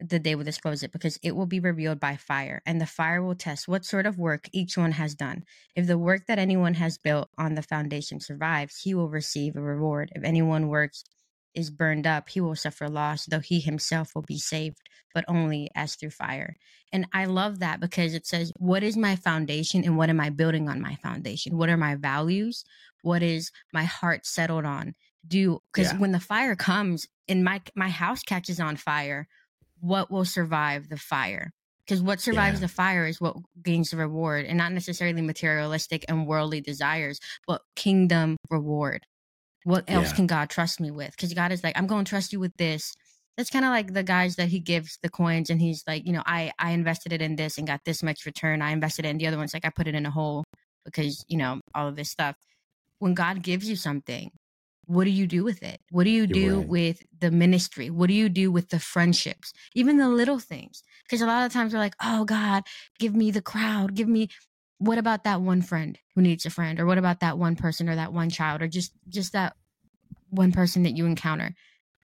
Speaker 1: the day will disclose it because it will be revealed by fire and the fire will test what sort of work each one has done. If the work that anyone has built on the foundation survives he will receive a reward. If anyone works is burned up he will suffer loss though he himself will be saved but only as through fire. And i love that because it says what is my foundation and what am i building on my foundation? What are my values? What is my heart settled on? Do because
Speaker 2: Yeah.
Speaker 1: when the fire comes and my my house catches on fire what will survive the fire? Because what survives
Speaker 2: Yeah.
Speaker 1: the fire is what gains the reward and not necessarily materialistic and worldly desires but kingdom reward what else
Speaker 2: Yeah.
Speaker 1: can god trust me with? Because god is like i'm going to trust you with this. That's kind of like the guys that he gives the coins and he's like you know i i invested it in this and got this much return. I invested it in the other one's. Like i put it in a hole because you know all of this stuff. When god gives you something what do you do with it? What do you do
Speaker 2: right.
Speaker 1: with the ministry? What do you do with the friendships? Even the little things. Because a lot of times we're like oh god give me the crowd. Give me what about that one friend who needs a friend? Or what about that one person or that one child? Or just just that one person that you encounter.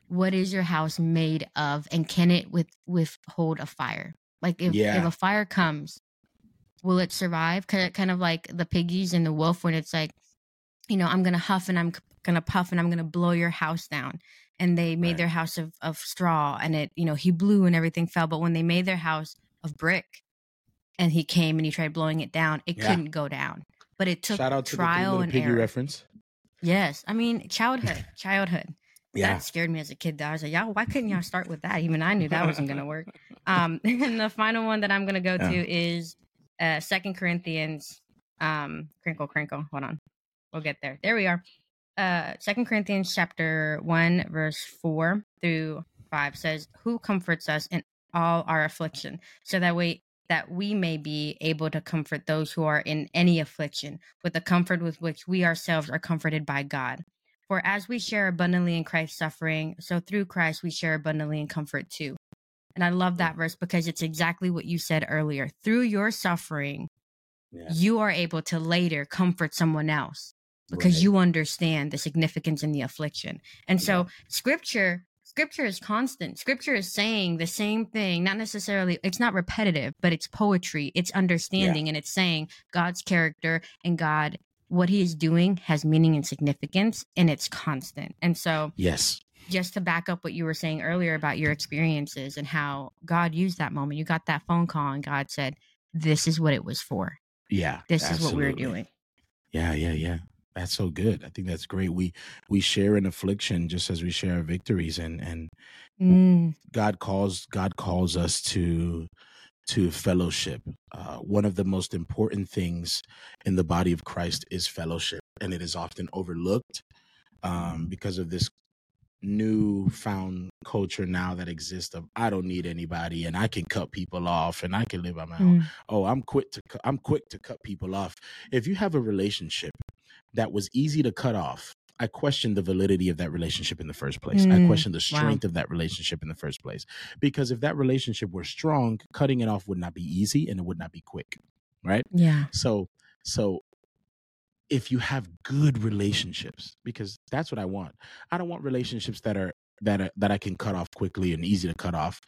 Speaker 1: What is your house made of? And can it with withhold a fire? Like if, if a fire comes will it survive? Kind kind of like the piggies and the wolf when it's like you know i'm gonna huff and i'm gonna puff and i'm gonna blow your house down. And they made
Speaker 2: Right.
Speaker 1: their house of, of straw and it you know he blew and everything fell. But when they made their house of brick and he came and he tried blowing it down it
Speaker 2: Yeah.
Speaker 1: couldn't go down but it took
Speaker 2: Shout out to the
Speaker 1: trial
Speaker 2: Three
Speaker 1: and
Speaker 2: Piggy
Speaker 1: error
Speaker 2: reference.
Speaker 1: yes i mean childhood childhood
Speaker 2: Yeah.
Speaker 1: that scared me as a kid. Though I was like, y'all, why couldn't y'all start with that? Even I knew that wasn't gonna work. Um, and the final one that I'm gonna go to is uh Second Corinthians. Um, crinkle, crinkle. Hold on, we'll get there. There we are. Uh, Second Corinthians chapter one, verse four through five says, "Who comforts us in all our affliction, so that we." That we may be able to comfort those who are in any affliction with the comfort with which we ourselves are comforted by God. For as we share abundantly in Christ's suffering, so through Christ we share abundantly in comfort too. And I love that verse because it's exactly what you said earlier. Through your suffering,
Speaker 2: Yeah.
Speaker 1: you are able to later comfort someone else because
Speaker 2: Right.
Speaker 1: you understand the significance in the affliction. And so scripture scripture is constant. Scripture is saying the same thing, not necessarily it's not repetitive, but it's poetry, it's understanding and it's saying God's character and God what he is doing has meaning and significance and it's constant. And so
Speaker 2: Yes.
Speaker 1: just to back up what you were saying earlier about your experiences and how God used that moment. You got that phone call and God said, This is what it was for.
Speaker 2: Yeah.
Speaker 1: This is what we're doing.
Speaker 2: Yeah, yeah, yeah. That's so good. I think that's great. We we share in affliction just as we share our victories and and
Speaker 1: Mm,
Speaker 2: God calls God calls us to to fellowship. Uh, one of the most important things in the body of Christ is fellowship, and it is often overlooked um, because of this newfound culture now that exists of I don't need anybody and I can cut people off and I can live on my own.
Speaker 1: mm,
Speaker 2: Oh, I'm quick to I'm quick to cut people off. If you have a relationship that was easy to cut off, I question the validity of that relationship in the first place. I
Speaker 1: Mm,
Speaker 2: question the
Speaker 1: wow.
Speaker 2: strength of that relationship in the first place. Because if that relationship were strong, cutting it off would not be easy and it would not be quick. Right?
Speaker 1: yeah.
Speaker 2: So so if you have good relationships, because that's what I want. I don't want relationships that are that are that I can cut off quickly and easy to cut off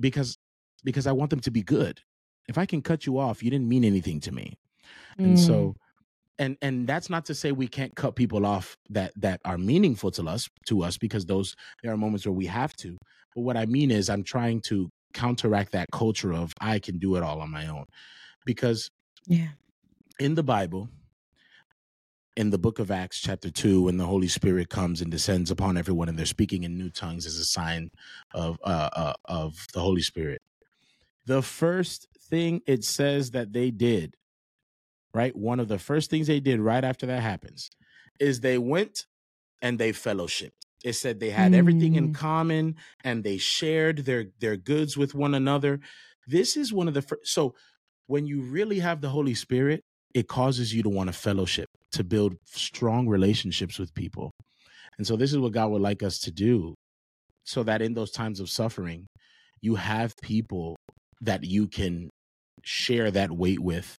Speaker 2: because because I want them to be good. If I can cut you off, you didn't mean anything to me. And
Speaker 1: Mm,
Speaker 2: so and and that's not to say we can't cut people off that that are meaningful to us to us because those there are moments where we have to. But what I mean is I'm trying to counteract that culture of I can do it all on my own. Because
Speaker 1: yeah.
Speaker 2: in the Bible, in the book of Acts, chapter 2, when the Holy Spirit comes and descends upon everyone and they're speaking in new tongues as a sign of, uh, uh, of the Holy Spirit, the first thing it says that they did, right? One of the first things they did right after that happens is they went and they fellowshiped. It said they had everything in
Speaker 1: Mm.
Speaker 2: common and they shared their their goods with one another. This is one of the first. So when you really have the Holy Spirit, it causes you to want to fellowship, to build strong relationships with people. And so this is what God would like us to do so that in those times of suffering, you have people that you can share that weight with.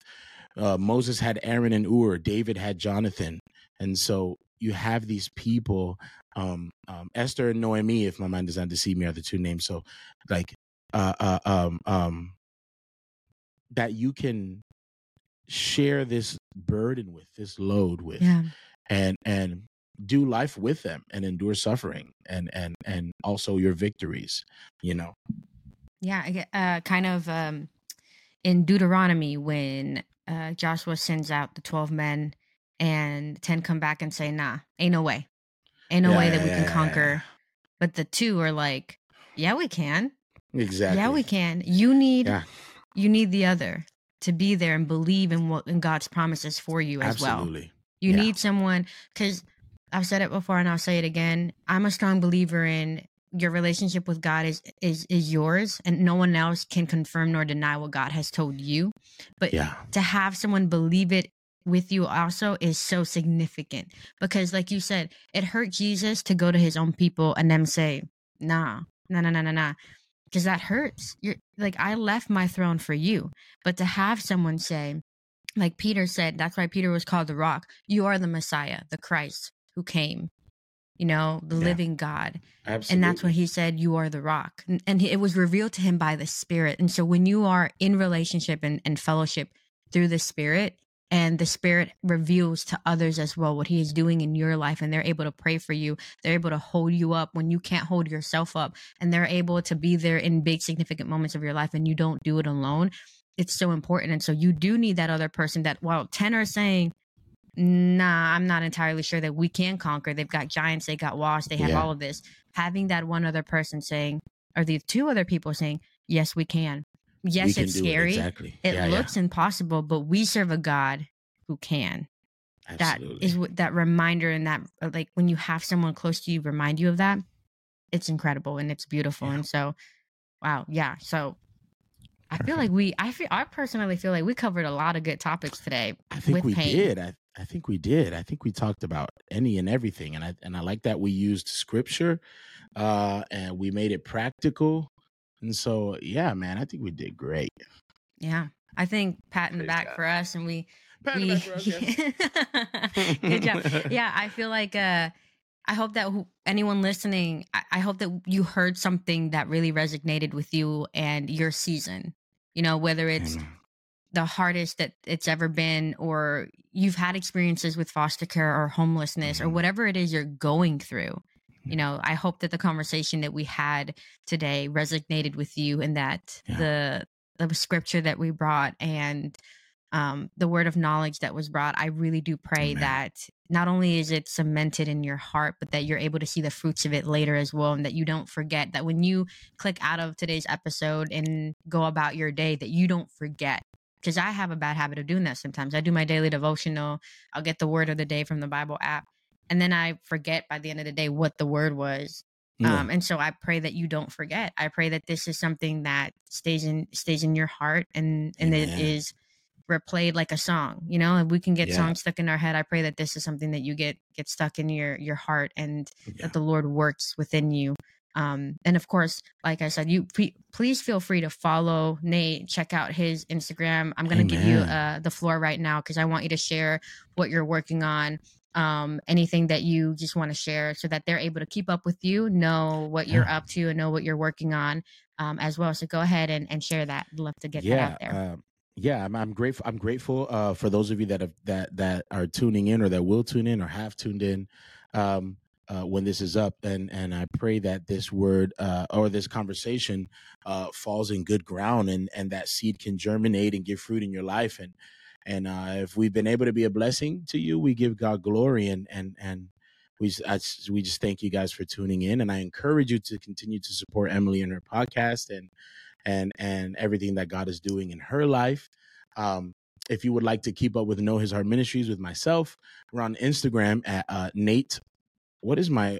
Speaker 2: Uh, Moses had Aaron and Hur. David had Jonathan, and so you have these people. Um, um, Esther and Noemi, if my mind does not deceive me, are the two names. So, like, uh, uh, um, um, that you can share this burden with, this load with,
Speaker 1: Yeah.
Speaker 2: and and do life with them and endure suffering and and and also your victories. You know.
Speaker 1: Yeah, uh, kind of um, in Deuteronomy when uh, Joshua sends out the 12 men and 10 come back and say, nah, ain't no way. Ain't no
Speaker 2: Yeah,
Speaker 1: way that we
Speaker 2: yeah,
Speaker 1: can
Speaker 2: yeah,
Speaker 1: conquer. But the two are like, yeah, we can.
Speaker 2: Exactly.
Speaker 1: Yeah, we can. You need you need the other to be there and believe in what in God's promises for you as well.
Speaker 2: Absolutely.
Speaker 1: You
Speaker 2: Yeah.
Speaker 1: need someone because I've said it before and I'll say it again. I'm a strong believer in your relationship with God is is is yours and no one else can confirm nor deny what God has told you. But
Speaker 2: Yeah.
Speaker 1: to have someone believe it with you also is so significant because like you said, it hurt Jesus to go to his own people and them say, "Nah, nah, nah, nah, nah, nah." Because that hurts. You're like, I left my throne for you. But to have someone say, like Peter said, that's why Peter was called the rock. You are the Messiah, the Christ who came, you know, the
Speaker 2: Yeah.
Speaker 1: living God.
Speaker 2: Absolutely.
Speaker 1: And that's when he said, You are the rock. And, and it was revealed to him by the Spirit. And so when you are in relationship and, and fellowship through the Spirit, and the Spirit reveals to others as well what He is doing in your life, and they're able to pray for you, they're able to hold you up when you can't hold yourself up, and they're able to be there in big, significant moments of your life, and you don't do it alone. It's so important. And so you do need that other person that, while 10 are saying, nah, I'm not entirely sure that we can conquer. They've got giants, they got walls, they have
Speaker 2: Yeah.
Speaker 1: all of this. Having that one other person saying, or the two other people saying, yes, we can.
Speaker 2: We
Speaker 1: Yes,
Speaker 2: can
Speaker 1: it's scary.
Speaker 2: It, exactly.
Speaker 1: It
Speaker 2: yeah,
Speaker 1: looks impossible, but we serve a God who can.
Speaker 2: yeah.
Speaker 1: That
Speaker 2: Absolutely.
Speaker 1: is what that reminder and that uh, like when you have someone close to you remind you of that, it's incredible and it's beautiful.
Speaker 2: Yeah.
Speaker 1: And so, wow, yeah. So I feel like we, I feel, I personally feel like we covered a lot of good topics today.
Speaker 2: I think
Speaker 1: with
Speaker 2: we
Speaker 1: pain.
Speaker 2: did. I, I think we did. I think we talked about any and everything, and I and I like that we used scripture, uh, and we made it practical. And so, yeah, man, I think we did great.
Speaker 1: Yeah. I think pat in the back
Speaker 2: God.
Speaker 1: for us and we
Speaker 2: Pat
Speaker 1: we
Speaker 2: the back for us, yes.
Speaker 1: good job yeah i feel like uh i hope that who, anyone listening I, I hope that you heard something that really resonated with you and your season you know whether it's
Speaker 2: Amen.
Speaker 1: The hardest that it's ever been or you've had experiences with foster care or homelessness or
Speaker 2: Mhm.
Speaker 1: whatever it is you're going through you know i hope that the conversation that we had today resonated with you and that
Speaker 2: Yeah.
Speaker 1: the the scripture that we brought and um, the word of knowledge that was brought i really do pray
Speaker 2: Amen.
Speaker 1: that not only is it cemented in your heart but that you're able to see the fruits of it later as well and that you don't forget that when you click out of today's episode and go about your day that you don't forget because i have a bad habit of doing that sometimes i do my daily devotional i'll get the word of the day from the bible app and then i forget by the end of the day what the word was
Speaker 2: Yeah.
Speaker 1: um, and so I pray that you don't forget. I pray that this is something that stays in stays in your heart and and it is replayed like a song. You know, if we can get
Speaker 2: Yeah.
Speaker 1: songs stuck in our head, I pray that this is something that you get get stuck in your your heart and
Speaker 2: yeah.
Speaker 1: that the Lord works within you. Um, and of course, like I said, you pre- please feel free to follow Nate. Check out his Instagram. I'm going to give you uh, the floor right now because I want you to share what you're working on. Um, anything that you just want to share so that they're able to keep up with you, know what you're
Speaker 2: Yeah.
Speaker 1: up to, and know what you're working on um, as well. So go ahead and, and share that. I'd love to get that out there.
Speaker 2: Um, yeah, I'm, I'm grateful. I'm grateful uh, for those of you that have that that are tuning in or that will tune in or have tuned in um, uh, when this is up, and and I pray that this word uh, or this conversation uh, falls in good ground and and that seed can germinate and give fruit in your life. And and uh, if we've been able to be a blessing to you, we give God glory and and and. We I we just thank you guys for tuning in, and I encourage you to continue to support Emily and her podcast and and and everything that God is doing in her life. Um, if you would like to keep up with Know His Heart Ministries with myself, we're on Instagram at uh, Nate. What is my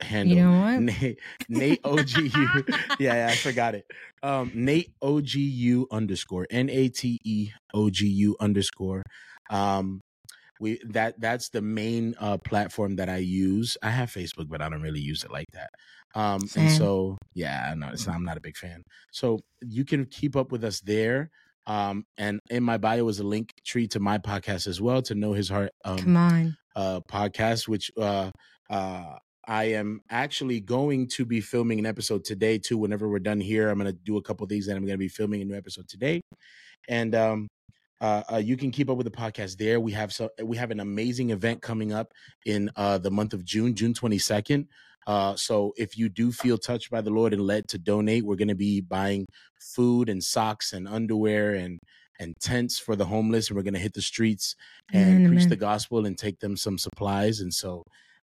Speaker 2: handle?
Speaker 1: You know what?
Speaker 2: Nate, Nate OGU. yeah, yeah, I forgot it. Um, Nate OGU underscore N A T E O G U underscore. Um, we that that's the main uh platform that I use. I have Facebook, but I don't really use it like that. Um, and so yeah, no, it's not, I'm not a big fan. So you can keep up with us there. Um, and in my bio is a link tree to my podcast as well to know his heart. Um,
Speaker 1: Come on.
Speaker 2: uh, podcast, which uh, uh, I am actually going to be filming an episode today too. Whenever we're done here, I'm going to do a couple of these, and I'm going to be filming a new episode today. And um, uh, uh, you can keep up with the podcast there. We have so we have an amazing event coming up in uh, the month of June, June 22nd. Uh, so if you do feel touched by the Lord and led to donate, we're going to be buying food and socks and underwear and and tents for the homeless, and we're going to hit the streets and
Speaker 1: Amen,
Speaker 2: preach
Speaker 1: amen.
Speaker 2: the gospel and take them some supplies. And so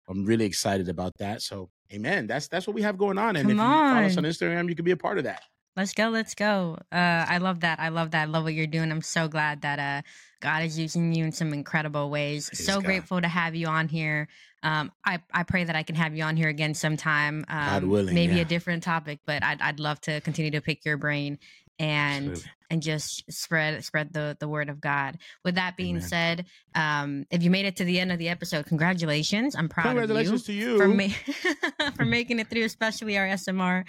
Speaker 2: I'm really excited about that. So amen. That's that's what we have going on. And
Speaker 1: Come
Speaker 2: if you follow us
Speaker 1: on.
Speaker 2: on Instagram, you can be a part of that.
Speaker 1: Let's go. Let's go. Uh, I love that. I love that. I love what you're doing. I'm so glad that uh, God is using you in some incredible ways.
Speaker 2: Praise
Speaker 1: so
Speaker 2: God.
Speaker 1: grateful to have you on here. Um, I, I pray that I can have you on here again sometime. Um,
Speaker 2: God willing,
Speaker 1: maybe
Speaker 2: yeah.
Speaker 1: a different topic, but I'd, I'd love to continue to pick your brain and
Speaker 2: Absolutely.
Speaker 1: and just spread spread the the word of God. With that being
Speaker 2: Amen.
Speaker 1: said, um, if you made it to the end of the episode, congratulations! I'm proud
Speaker 2: Congratulations
Speaker 1: of
Speaker 2: to
Speaker 1: you
Speaker 2: you.
Speaker 1: for ma- for making it through, especially our SMR.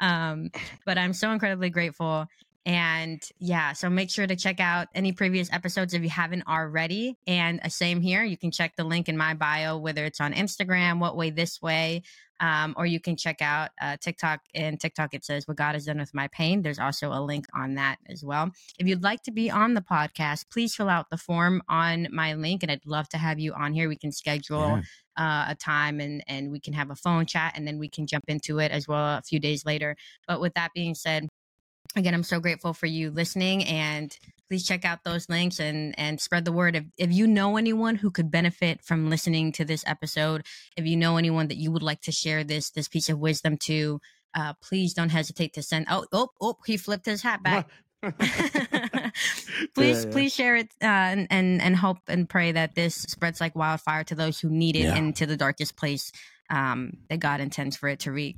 Speaker 1: Um, but I'm so incredibly grateful. And yeah, so make sure to check out any previous episodes if you haven't already. And uh, same here, you can check the link in my bio, whether it's on Instagram, What Way This Way, um, or you can check out uh, TikTok. And TikTok, it says, What God has done with my pain. There's also a link on that as well. If you'd like to be on the podcast, please fill out the form on my link, and I'd love to have you on here. We can schedule
Speaker 2: Yeah.
Speaker 1: uh, a time and and we can have a phone chat and then we can jump into it as well a few days later. But with that being said, again, I'm so grateful for you listening and please check out those links and and spread the word. If if you know anyone who could benefit from listening to this episode, if you know anyone that you would like to share this this piece of wisdom to, uh, please don't hesitate to send. Oh oh oh, he flipped his hat back. please
Speaker 2: Yeah, yeah.
Speaker 1: please share it uh, and, and and hope and pray that this spreads like wildfire to those who need it
Speaker 2: Yeah.
Speaker 1: into the darkest place um, that god intends for it to reach